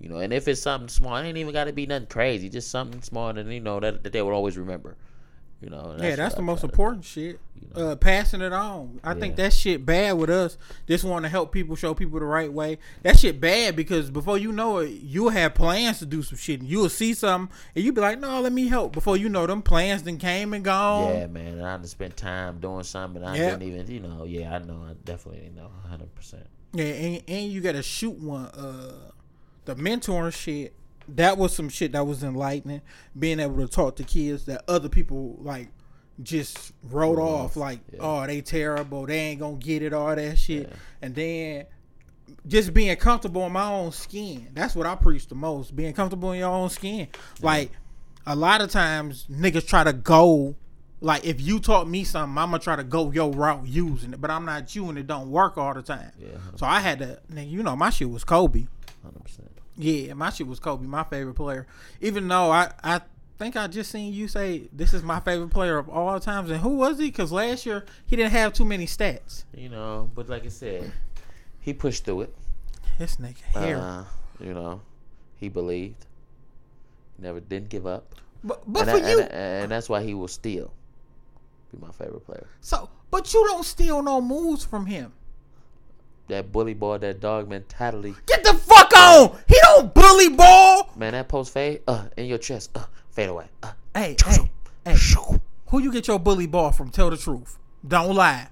You know, and if it's something small, it ain't even got to be nothing crazy. Just something small that you know that, that they would always remember. You know, and yeah, that's the I most try to do. important shit. Uh, passing it on. I think Yeah. that shit bad with us. Just want to help people, show people the right way. That shit bad because before you know it, you'll have plans to do some shit. And you'll see something and you'll be like, no, let me help. Before you know, them plans then came and gone. Yeah, man. And I spend time doing something. And I Yeah. didn't even, you know. Yeah, I know. I definitely didn't know, hundred percent. Yeah, and, and you got to shoot one. Uh, the mentoring shit. That was some shit that was enlightening. Being able to talk to kids that other people like just wrote off, like, yeah. oh, they terrible, they ain't gonna get it, all that shit. Yeah. And then just being comfortable in my own skin. That's what I preach the most. Being comfortable in your own skin. Like a lot of times niggas try to go like if you taught me something, I'm gonna try to go your route using it, but I'm not you and it don't work all the time. Yeah, So I had to, nigga, you know, my shit was Kobe. hundred percent. Yeah, my shit was Kobe, my favorite player. Even though I, I think I just seen you say this is my favorite player of all times. And who was he? Because last year he didn't have too many stats. You know, but like I said, he pushed through it. This nigga here. Uh, you know, he believed. Never didn't give up. but but and, for I- you, and, and that's why he will still be my favorite player. so but you don't steal no moves from him. That bully ball, that dog mentality. Get the fuck on! He don't bully ball. Man, that post fade, uh, in your chest, uh, fade away. Uh, Hey, hey, hey. Who you get your bully ball from? Tell the truth. Don't lie.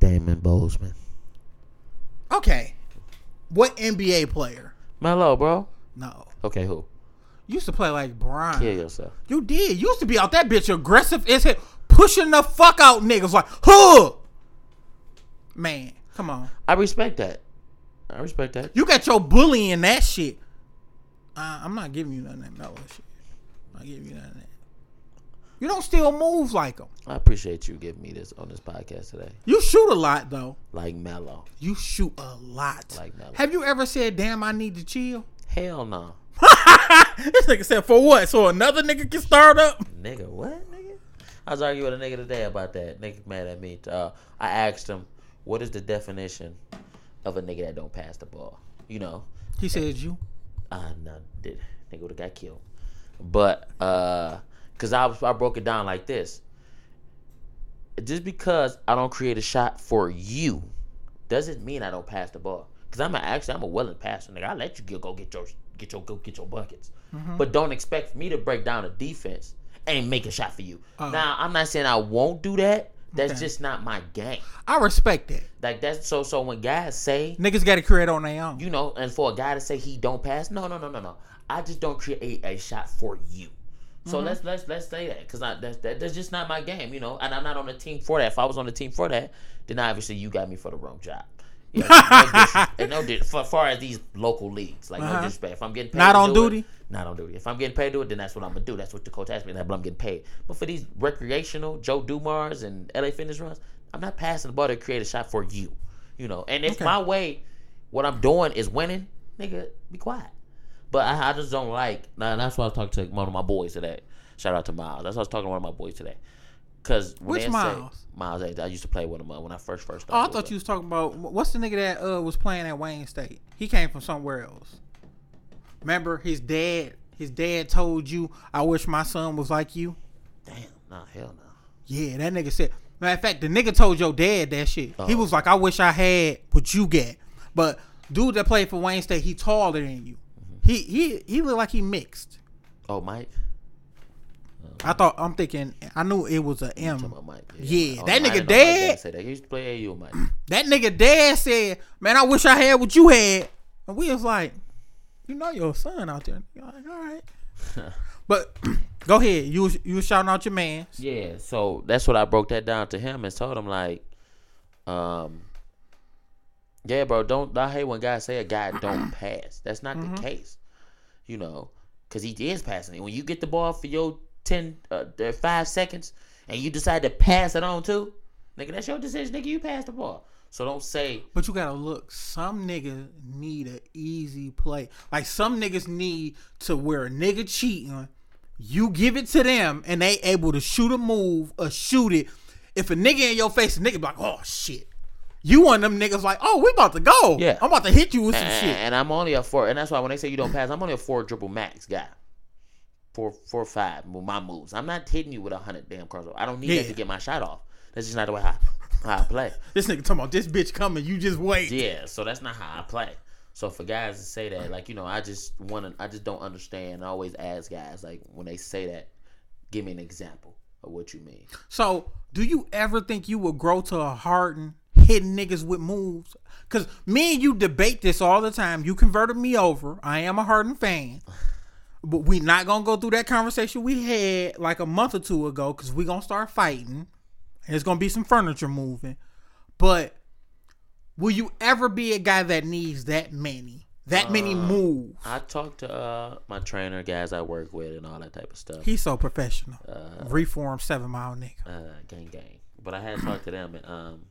Damon Bozeman. Okay. What NBA player? Melo, bro. No. Okay, who? Used to play like Brian. Kill yourself. You did. You used to be out that bitch aggressive as hell, pushing the fuck out niggas like, huh? Man, come on. I respect that. I respect that. You got your bullying that shit. Uh, I'm not giving you none of that Melo shit. I'm not giving you none of that. You don't still move like them. I appreciate you giving me this on this podcast today. You shoot a lot though. Like Melo. You shoot a lot. Like Melo. Have you ever said, "Damn, I need to chill"? Hell no. this nigga said, "For what? So another nigga can start up." Nigga, what? I was arguing with a nigga today about that. Nigga mad at me. Uh, I asked him, "What is the definition of a nigga that don't pass the ball?" You know, He said you. uh, no, did nigga would have got killed. But uh, cause I was, I broke it down like this. Just because I don't create a shot for you, doesn't mean I don't pass the ball. Cause I'm a, actually I'm a willing passer, nigga. I let you get, go get your get your go get your buckets, but don't expect me to break down a defense and make a shot for you. now I'm not saying I won't do that. That's Okay. just not my game. I respect that. Like that's so so when guys say Niggas got to create on their own. you know, and for a guy to say he don't pass, no, no, no, no, no. I just don't create a shot for you. So Mm-hmm. let's let's let's say that because that's that, that's just not my game, you know. And I'm not on the team for that. If I was on the team for that, then obviously you got me for the wrong job. Yeah, no dis- and no for far as these local leagues, like no Uh-huh. disrespect. If I'm getting paid Not on do it, duty? Not on duty. If I'm getting paid to do it, then that's what I'm gonna do. That's what the coach asked me. That, but I'm getting paid. But for these recreational Joe Dumars and LA Fitness runs, I'm not passing the ball to create a shot for you. You know, and if Okay. my way, what I'm doing is winning, nigga, be quiet. But I, I just don't like. Now that's why I was talking to one of my boys today. Shout out to Miles. That's why I was talking to one of my boys today. Cause Which say- Miles? Miles, I, I used to play with him uh, when I first first. Oh, I thought you was talking about what's the nigga that uh was playing at Wayne State. He came from somewhere else. Remember his dad. His dad told you, "I wish my son was like you." Damn, nah, hell no. Yeah, that nigga said. Matter of fact, the nigga told your dad that shit. He Oh. was like, "I wish I had what you get." But dude that played for Wayne State, he taller than you. Mm-hmm. He he he looked like he mixed. Oh, Mike. I thought I'm thinking. I knew it was a M. Mike. Yeah, Oh, that no, nigga I didn't know Mike dead. dad said that. He used to play AU, Mike. That nigga dad said, "Man, I wish I had what you had." And we was like, "You know your son out there." You're like, "All right." but go ahead. You was, you was shouting out your man. Yeah, so that's what I broke that down to him and told him like, um, yeah, bro, don't I hate when guys say a guy don't pass. That's not the case, you know, because he is passing it. When you get the ball for your ten, uh, uh, five seconds, and you decide to pass it on too, nigga, that's your decision, nigga. You pass the ball, so don't say But you gotta look. Some niggas need an easy play. Like some niggas need to where a nigga cheating, you give it to them, and they able to shoot a move or shoot it. If a nigga in your face, a nigga be like, "Oh shit." You one of them niggas like, oh, we about to go. Yeah. I'm about to hit you with some and, shit. and I'm only a four, and that's why when they say you don't pass, I'm only a four dribble max guy. Four, four, five. with My moves. I'm not hitting you with a hundred damn crossover. I don't need that to get my shot off. That's just not the way I, how I play. This nigga talking about this bitch coming. You just wait. Yeah, so that's not how I play. So for guys to say that, like you know, I just want to, I just don't understand. I always ask guys like when they say that, give me an example of what you mean. So, do you ever think you will grow to a Harden hitting niggas with moves? Cause me and you debate this all the time. You converted me over. I am a Harden fan. But we not gonna go through that conversation we had like a month or two ago because we gonna start fighting. It's gonna be some furniture moving. But will you ever be a guy that needs that many? That many moves? I talk to uh, my trainer, guys I work with, and all that type of stuff. He's so professional. Reform seven mile nigga. uh, gang gang. But I had to talk to them and um,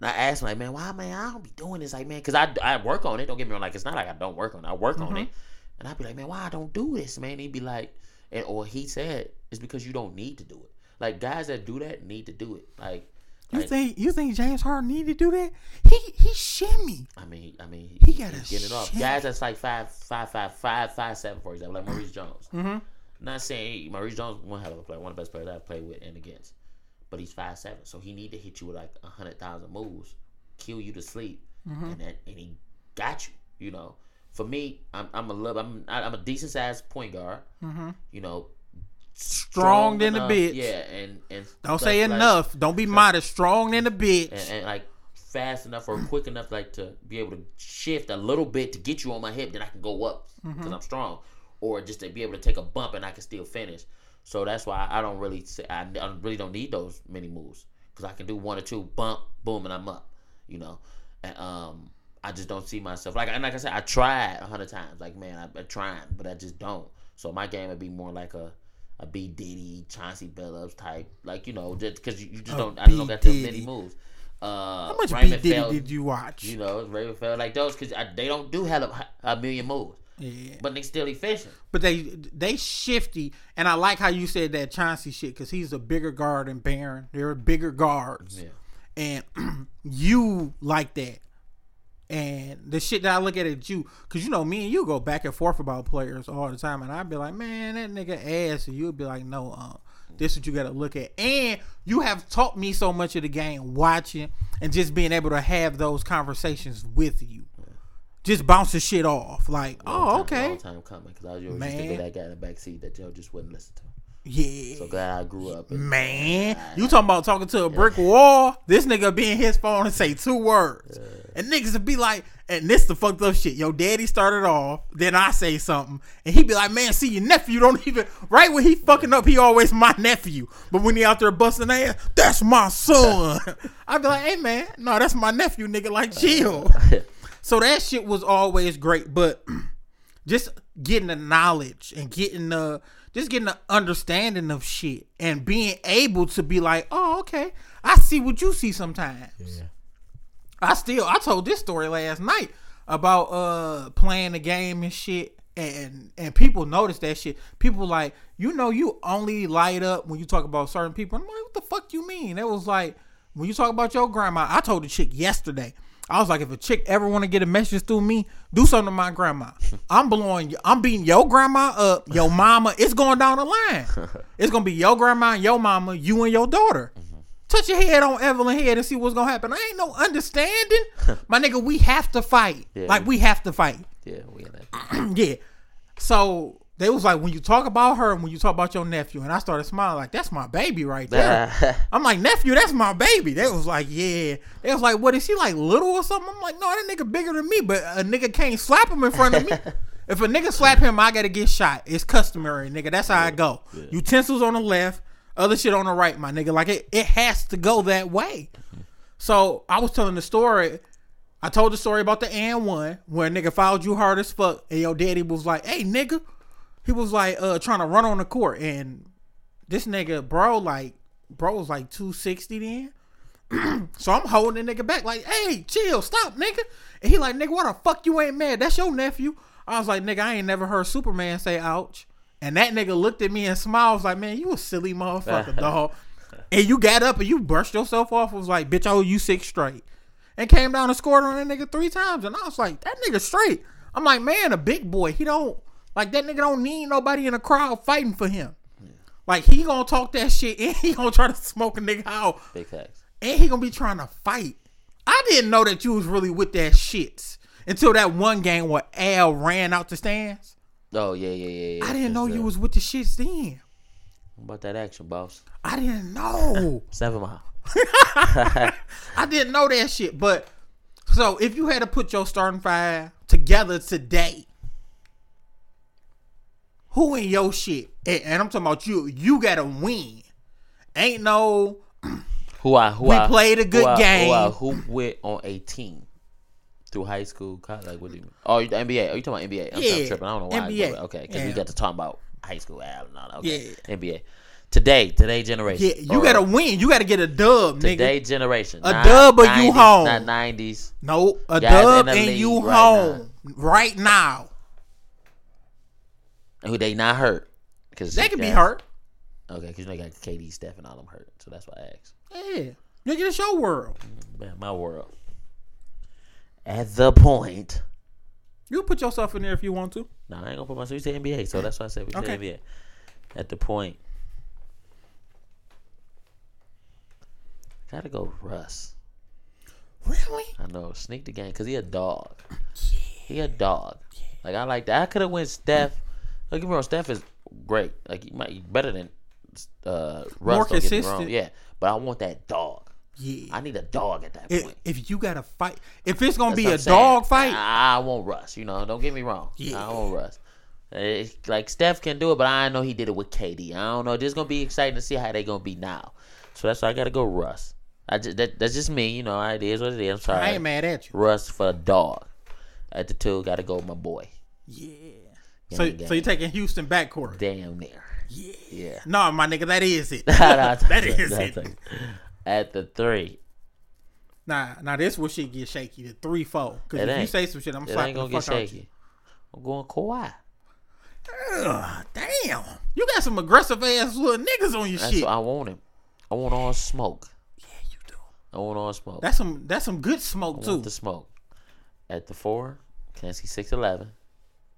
and I asked like, man, why, man, I don't be doing this, like, man, because I, I work on it. Don't get me wrong, like, it's not like I don't work on it. I work on it, and I'd be like, man, why I don't do this, man? He'd be like, and or he said, it's because you don't need to do it. Like guys that do that need to do it. Like, You like, think you think James Harden need to do that? He he shimmy. I mean, I mean, He gotta he's getting it off. Guys that's like five, five, five, five, five, seven, for example, like Maurice Jones. Mm-hmm. Not saying Maurice Jones one hell of a player, one of the best players I've played with and against, but he's five seven, so he need to hit you with like a hundred thousand moves, kill you to sleep, Mm-hmm. and that and he got you. You know, for me, I'm I'm a little, I'm I'm a decent sized point guard. Mm-hmm. You know, Strong than a bitch. Yeah, and and Don't say like- enough. Don't be modest. Strong than a bitch. and, and like fast enough or quick enough like to be able to shift a little bit to get you on my hip then i can go up because i'm strong or just to be able to take a bump and i can still finish so that's why i don't really say, I, I really don't need those many moves because i can do one or two bump boom and i'm up you know and um i just don't see myself like and like i said i tried a hundred times like man I, I'm trying but i just don't so my game would be more like a a B Diddy, Chauncey Billups type, like you know, just because you, you just A don't, I don't got too many moves. Uh, How much B Diddy did you watch? you know, Raven fell like those because they don't do hell of a million moves. Yeah. but they still efficient. But they they shifty, and I like how you said that Chauncey shit because he's a bigger guard than Baron. They're bigger guards, Yeah. and you like that. And the shit that I look at at you, because you know me and you go back and forth about players all the time, and I'd be like, man, that nigga ass, and you'd be like, no, uh, this is what you got to look at. And you have taught me so much of the game, watching and just being able to have those conversations with you, just bouncing shit off, like, Long oh, time- okay, Long time coming because I was used to that guy in the back seat that Joe just wouldn't listen to. yeah. So glad I grew up. Man, you talking about talking to a brick wall? This nigga be in his phone and say two words, and niggas would be like, and this the fucked up shit. Yo, daddy started off, then I say something, and he be like, man, see your nephew don't even right when he fucking up, he always my nephew, but when he out there busting ass, that's my son. I'd be like, hey man, no, that's my nephew, nigga. Like chill. so that shit was always great, but just getting the knowledge and getting the just getting the understanding of shit and being able to be like, oh, okay, I see what you see sometimes. I still I told this story last night about uh playing the game and shit and and people notice that shit. People like, you know, you only light up when you talk about certain people. I'm like, what the fuck you mean? It was like when you talk about your grandma. I told the chick yesterday. I was like, if a chick ever want to get a message through me, do something to my grandma. I'm blowing, I'm beating your grandma up, your mama. It's going down the line. It's gonna be your grandma and your mama, you and your daughter. Touch your head on Evelyn head and see what's gonna happen. I ain't no understanding, my nigga. We have to fight. Yeah. Like we have to fight. yeah, we in that. yeah. So they was like, when you talk about her and when you talk about your nephew, and I started smiling like, that's my baby right there. I'm like, nephew, that's my baby. They was like, yeah. They was like, what is she like little or something? I'm like, no, that nigga bigger than me, but a nigga can't slap him in front of me. if a nigga slap him, I gotta get shot. It's customary, nigga. That's how I go. Utensils on the left, other shit on the right, my nigga. Like it, it has to go that way. So I was telling the story. I told the story about the and one where a nigga fouled you hard as fuck, and your daddy was like, "Hey, nigga," he was like, uh, trying to run on the court, and this nigga, bro, like, bro was like two sixty then. so I'm holding the nigga back, like, "Hey, chill, stop, nigga." And he like, "Nigga, why the fuck you ain't mad? That's your nephew." I was like, "Nigga, I ain't never heard Superman say ouch." And that nigga looked at me and smiled, was like, "Man, you a silly motherfucker, dog." And you got up and you brushed yourself off. Was like, bitch, I owe you six straight. And came down and scored on that nigga three times. And I was like, that nigga straight. I'm like, man, a big boy. He don't like that nigga don't need nobody in the crowd fighting for him. Like he gonna talk that shit and he gonna try to smoke a nigga out. Big facts. And he gonna be trying to fight. I didn't know that you was really with that shit until that one game where Al ran out the stands. Oh yeah, yeah, yeah. yeah. I didn't know you was with the shits then. about that action, boss. I didn't know. Seven mile. I didn't know that shit. But so if you had to put your starting five together today, who in your shit? And, and I'm talking about you. You gotta win. Ain't no Who I who We I, played a good who I, game. Who I hoop with on a team through high school, college, like what do you mean? Oh, you- the NBA. Are oh, you talking about NBA? I'm Yeah, tripping. I don't know why. NBA. okay, because we Yeah. got to talk about high school and all that. Okay. Yeah. NBA. Today, today generation. yeah. You Or gotta win. You gotta get a dub, nigga. Today generation. A Not dub or you 90s, home? Not nineties. no, a Guys dub the and league you right home right now. Who they not hurt? Because They can be hurt. Okay, because you know got KD, Steph, and all them hurt. So that's why I asked. Yeah, nigga, it's your world. Mm, man, my world. At the point. You put yourself in there if you want to. No, I ain't gonna put myself. You said NBA, so that's why I said we said Okay. NBA. At the point, gotta go Russ. Really? I know, sneak the game because he a dog. He a dog. Like I like that. I could have went Steph. Look at me wrong. Steph is great. Like he might be better than uh, Russ. More don't get me wrong. consistent. Yeah, but I want that dog. Yeah. I need a dog at that If, point. if you gotta fight, if it's gonna That's be a saying. dog fight, I, I want Russ. You know, don't get me wrong. Yeah. I want Russ. It's like Steph can do it, but I know he did it with KD. I don't know. This is gonna be exciting to see how they gonna be now. So that's why I gotta go Russ. I just, that, that's just me. You know, it is what it is. I'm sorry. I ain't mad at you. Russ for a dog. At the two, gotta go my boy. Yeah. So, so you're taking Houston backcourt? Damn near. Yeah. Yeah. No, my nigga, that is it. that that is it. At the three, Nah, now this where shit get shaky. The three four. Because It if you say some shit, I'm slapping the get fuck out you. shaky. I'm going Kawhi. Ugh, damn. You got some aggressive ass little niggas on your That's shit. what I want him. I want all smoke. yeah, you do. I want all smoke. That's some that's some good smoke I too. want the smoke. At the four, Kansas six eleven.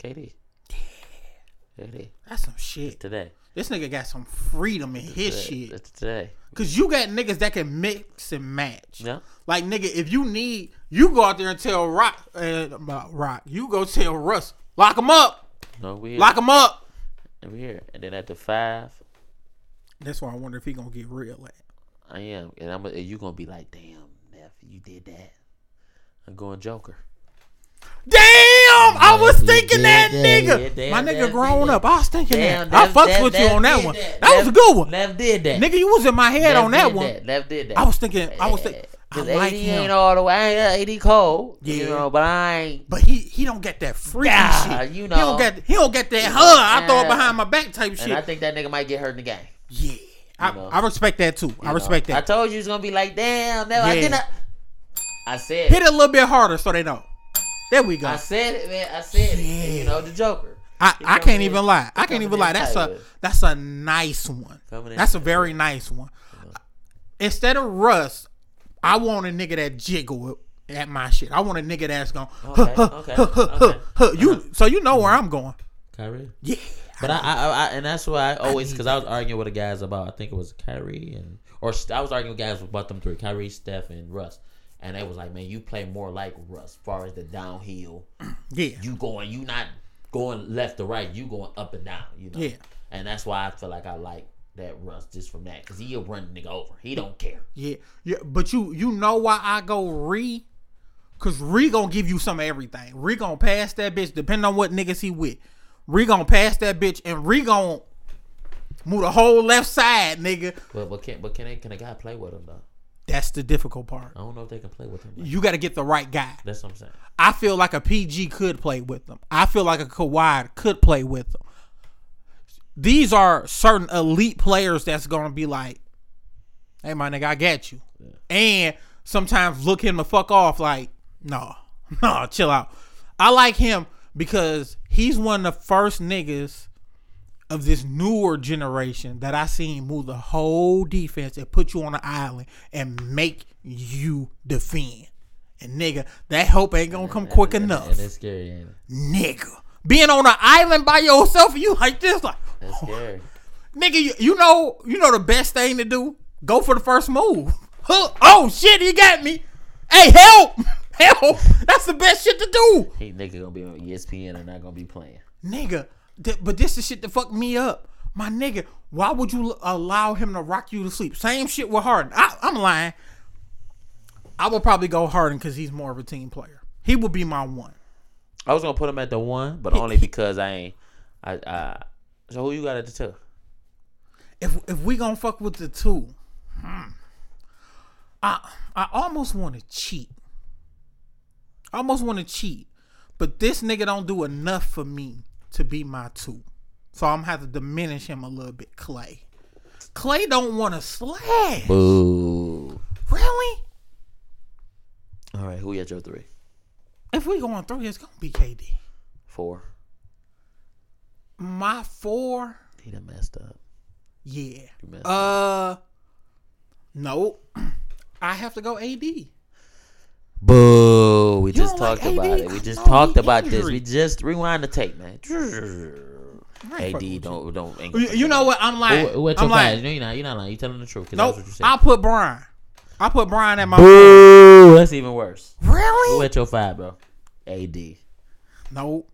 KD. Yeah, KD. That's some shit. Today. This nigga got some freedom in his Today. shit. That's today. Cause you got niggas that can mix and match. Yeah. Like nigga, if you need, you go out there and tell Rock uh, about Rock. You go tell Russ, lock him up, No, we here. lock him up. And we here. And then at the five, That's why I wonder if he gonna get real at. I am. And I'm and you gonna be like, damn, Neff, you did that. I'm going Joker. Damn, oh, I was thinking that that. nigga. Yeah, My nigga grown up. I was thinking Damn, that. I Neff- fucks with you on that one. That, That, was a good one. Neff did that. Nigga, you was in my head Neff on that one. That. Did that. I was thinking. I was thinking. I Cause like AD him, ain't all the way. I ain't AD cold. Yeah. You know, but I ain't. but he he don't get that freaky Yeah, shit. you know. he know. don't get he don't get that hug. I throw it behind my back type And shit. I think that nigga might get hurt in the game. yeah, I. I respect that too. I respect know? I told you it's gonna be like, damn, never. I Yeah. did not. I said. Hit it a little bit harder so they know. There we go. I said it, man. I said it. You know the Joker. I, I can't in- even lie. I can't even lie. That's a with- that's a nice one. That's a very nice one. Instead of Russ, I want a nigga that jiggle at my shit. I want a nigga that's going. Okay, okay, okay. You uh-huh. so you know where mm-hmm. I'm going. Kyrie. Yeah. But I, I, I, and that's why I always, because I was arguing with the guys about, I think it was Kyrie and, or I was arguing with guys about them three, Kyrie, Steph, and Russ, and they was like, man, you play more like Russ, as far as the downhill. Yeah. You going, you not going left to right, you going up and down. You know. Yeah. And that's why I feel like I like that Russ just from that, because he'll run the nigga over. He don't care. Yeah. Yeah. But you you know why I go re? Cause Re gonna give you some of everything. Re gonna pass that bitch, depending on what niggas he with. Re gonna pass that bitch, and Re gonna move the whole left side, nigga. But but can but can they, can a guy play with him though? That's the difficult part. I don't know if they can play with him. You got to get the right guy. That's what I'm saying. I feel like a PG could play with them. I feel like a Kawhi could play with them. These are certain elite players that's gonna be like, "Hey, my nigga, I got you," and sometimes look him the fuck off like, "No, no, chill out." I like him because he's one of the first niggas of this newer generation that I seen move the whole defense and put you on an island and make you defend. And nigga, that hope ain't gonna come quick enough. It's scary, ain't it? Nigga. Being on an island by yourself, you like this, like That's scary. nigga, you, you know, you know the best thing to do? Go for the first move. Oh shit, he got me. Hey, help! Help! That's the best shit to do. Hey, nigga gonna be on ESPN and not gonna be playing. Nigga, th- but this is shit that fucked me up. My nigga, why would you allow him to rock you to sleep? Same shit with Harden. I, I'm lying. I would probably go Harden because he's more of a team player. He would be my one. I was gonna put him at the one, but only because I ain't. I. I so who you got at the two? If if we gonna fuck with the two, hmm, I I almost want to cheat. I almost want to cheat, but this nigga don't do enough for me to be my two. So I'm gonna have to diminish him a little bit. Klay, Klay don't want to slash. Boo. Really? All right, who you at your three? If we going through, it's gonna be KD. Four. My four, He done messed up. yeah. You messed up. Uh, no, I have to go AD. Boo. We You just don't like talked about it. We just oh, talked he about this. We just rewind the tape, man. fucking with you. AD don't don't. ain't You, you know what? I'm like, Who, who at I'm your five? No, you're not. You're not lying. You telling the truth. Cause Nope. that's what you said. I'll put Brian. I put Brian at my Boo. That's even worse. Really. at your five, bro? AD. Nope.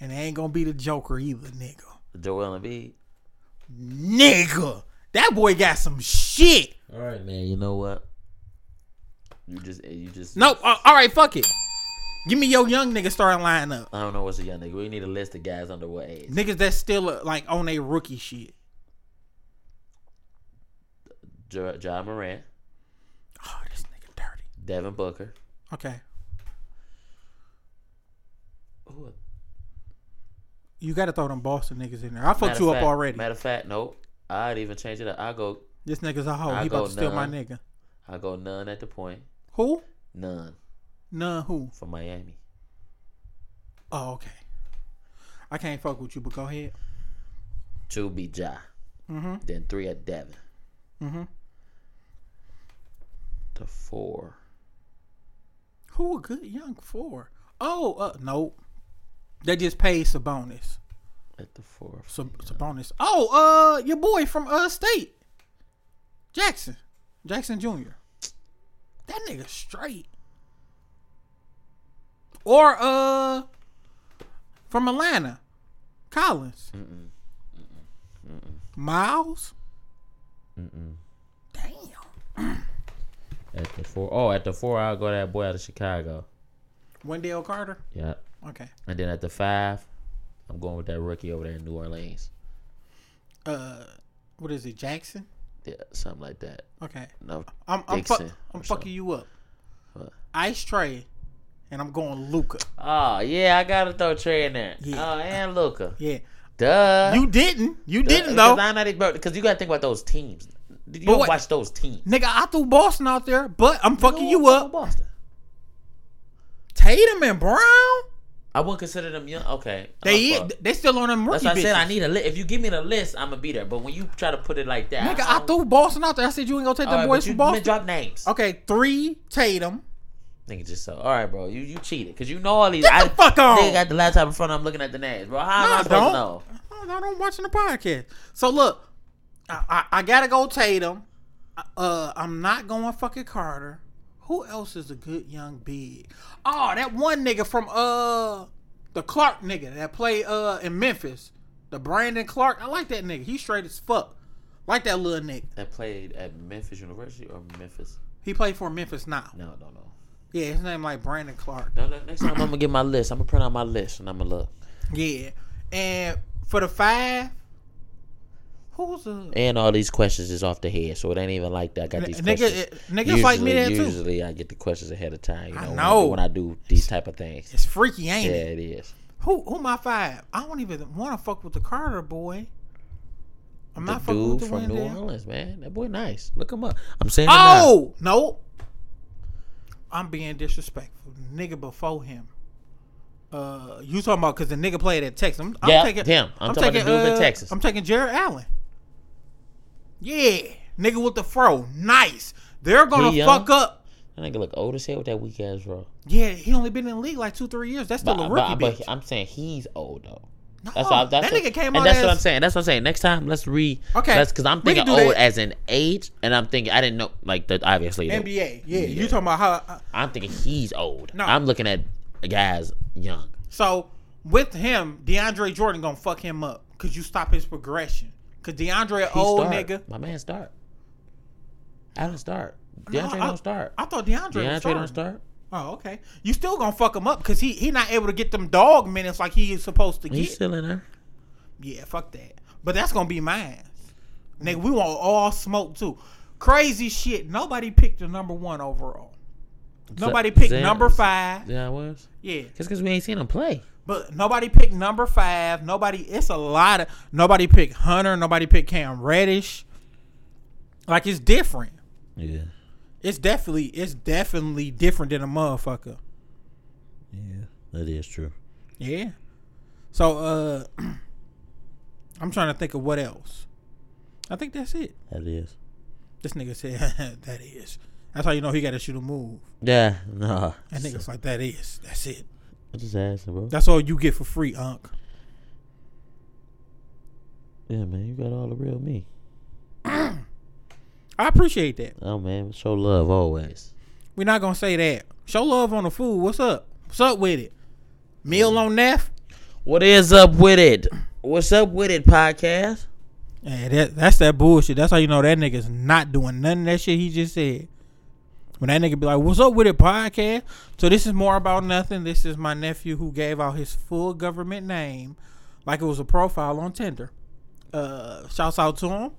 And it ain't gonna be the Joker either, nigga. Joel Embiid. Nigga, that boy got some shit. All right, man. You know what? You just you just Nope. Uh, all right, fuck it. Give me your young nigga starting lineup. I don't know what's a young nigga. We need a list of guys under what age? Niggas that's still uh, like on a rookie shit. Ja, ja Morant, Oh, this nigga dirty. Devin Booker. Okay. Who? You gotta throw them Boston niggas in there. I fucked you of up already. Matter of fact, nope. I'd even change it up. I go This nigga's a hoe. I He about to steal my nigga. I go Nunn at the point. Who? Nunn Nunn who? From Miami. Oh, okay. I can't fuck with you, but go ahead. Two be Ja. Mm-hmm. Then three at Devin. Mm-hmm. The four. Who a good young four? Oh, uh, nope. They just paid Sabonis. At the four. Sab- Sabonis. Oh, uh, your boy from uh State, Jackson, Jackson Jr. That nigga straight. Or uh, from Atlanta, Collins. Miles. Damn. At the four. Oh, at the four, I'll go that boy out of Chicago. Wendell Carter. Yeah. Okay. And then at the five, I'm going with that rookie over there in New Orleans. Uh, what is it, Jackson? Yeah, something like that. Okay. No, I'm I'm, fuck, Dixon I'm fucking you up. What? Ice Trae, and I'm going Luka. Oh yeah, I gotta throw Trae in there. Yeah. Oh, and Luka. Yeah. Duh. You didn't. You didn't Because though. I'm not because you gotta think about those teams. Did you But don't watch those teams. Nigga, I threw Boston out there, but I'm fucking you Fuck up. Boston. Tatum and Brown, I wouldn't consider them young. Okay, they I'm a fuck. they still on them That's rookie why I said I need a list. If you give me the list, I'm gonna be there. But when you try to put it like that, Nigga, I don't- threw Boston out there. I said you ain't gonna take them right, boys from Boston. drop names. Okay, three Tatum. Nigga, just so. All right, bro. You you cheated because you know all these. Get I, the fuck on. Nigga got the laptop in front. of I'm looking at the names, bro. How No, I I supposed don't. to know? I don't watching the podcast. So look, I, I, I gotta go Tatum. Uh, I'm not going fucking Carter. Who else is a good young big? Oh, that one nigga from uh the Clarke nigga that play uh in Memphis. The Brandon Clarke. I like that nigga. He straight as fuck. Like that little nigga. That played at Memphis University or Memphis? He played for Memphis now. No, don't know. Yeah, his name like Brandon Clarke. No, no, next time I'm gonna get my list. I'm gonna print out my list and I'm gonna look. Yeah. And for the five, who's the And all these questions is off the head, so it ain't even like that. I got these Nigga- questions. niggas like me there, too. Usually, I get the questions ahead of time. You I know, when when I do these type of things. It's freaky, ain't Yeah, it? Yeah, it is. Who who my five? I don't even want to fuck with the Carter boy. I'm The not fucking with the from New Wendell. Orleans, man. That boy nice. Look him up. I'm saying. it. Oh no! I'm being disrespectful. Nigga before him. Uh, you talking about because the nigga played at Texas? I'm, I'm Yeah, taking, him. I'm talking about the dude in Texas. I'm taking Jarrett Allen. Yeah, nigga with the fro, nice. They're gonna He young? fuck up. That nigga look old as hell with that weak ass bro. Yeah, he only been in the league like two, three years. That's still a rookie but, bitch. but I'm saying he's old though. No, That's what, that's that what, nigga came and out that's as, what I'm saying. That's what I'm saying. Next time, let's re. Okay. Let's because I'm We can thinking do old that. as an age, and I'm thinking I didn't know like the obviously. the- NBA. Yeah, you talking about how? uh, I'm thinking he's old. No. I'm looking at guys young. So with him, DeAndre Jordan gonna fuck him up because you stop his progression. Cause DeAndre He old start. nigga. My man start. I don't start. No, DeAndre I- don't start. I thought DeAndre. DeAndre don't start. Oh, okay. You still gonna fuck him up because he he not able to get them dog minutes like he is supposed to He's get. still in there. Yeah, fuck that. But that's gonna be mine. Nigga, we want all smoke too. Crazy shit. Nobody picked the number one overall. Nobody picked Zan- number five. Yeah, I was. Yeah. Just because we ain't seen him play. But nobody picked number five. Nobody. It's a lot of. Nobody picked Hunter. Nobody picked Cam Reddish. Like it's different. Yeah. It's definitely. It's definitely different than a motherfucker. Yeah, that is true. Yeah. So uh, I'm trying to think of what else. I think that's it. That is. This nigga said that is. That's how you know he got to shoot a move. Yeah, nah. That nigga's like that is. That's it. I'm just asking, bro. That's all you get for free, Unc. Yeah, man, you got all the real me. I appreciate that. Oh man, show love always. We're not gonna say that. Show love on the food. What's up? What's up with it? Meal mm. on Neff? What is up with it? What's up with it, podcast? Yeah, that that's that bullshit. That's how you know that nigga's not doing none of that shit he just said. When that nigga be like, "What's up with it, podcast?" So this is more about nothing. This is my nephew who gave out his full government name, like it was a profile on Tinder. Uh, shouts out to him.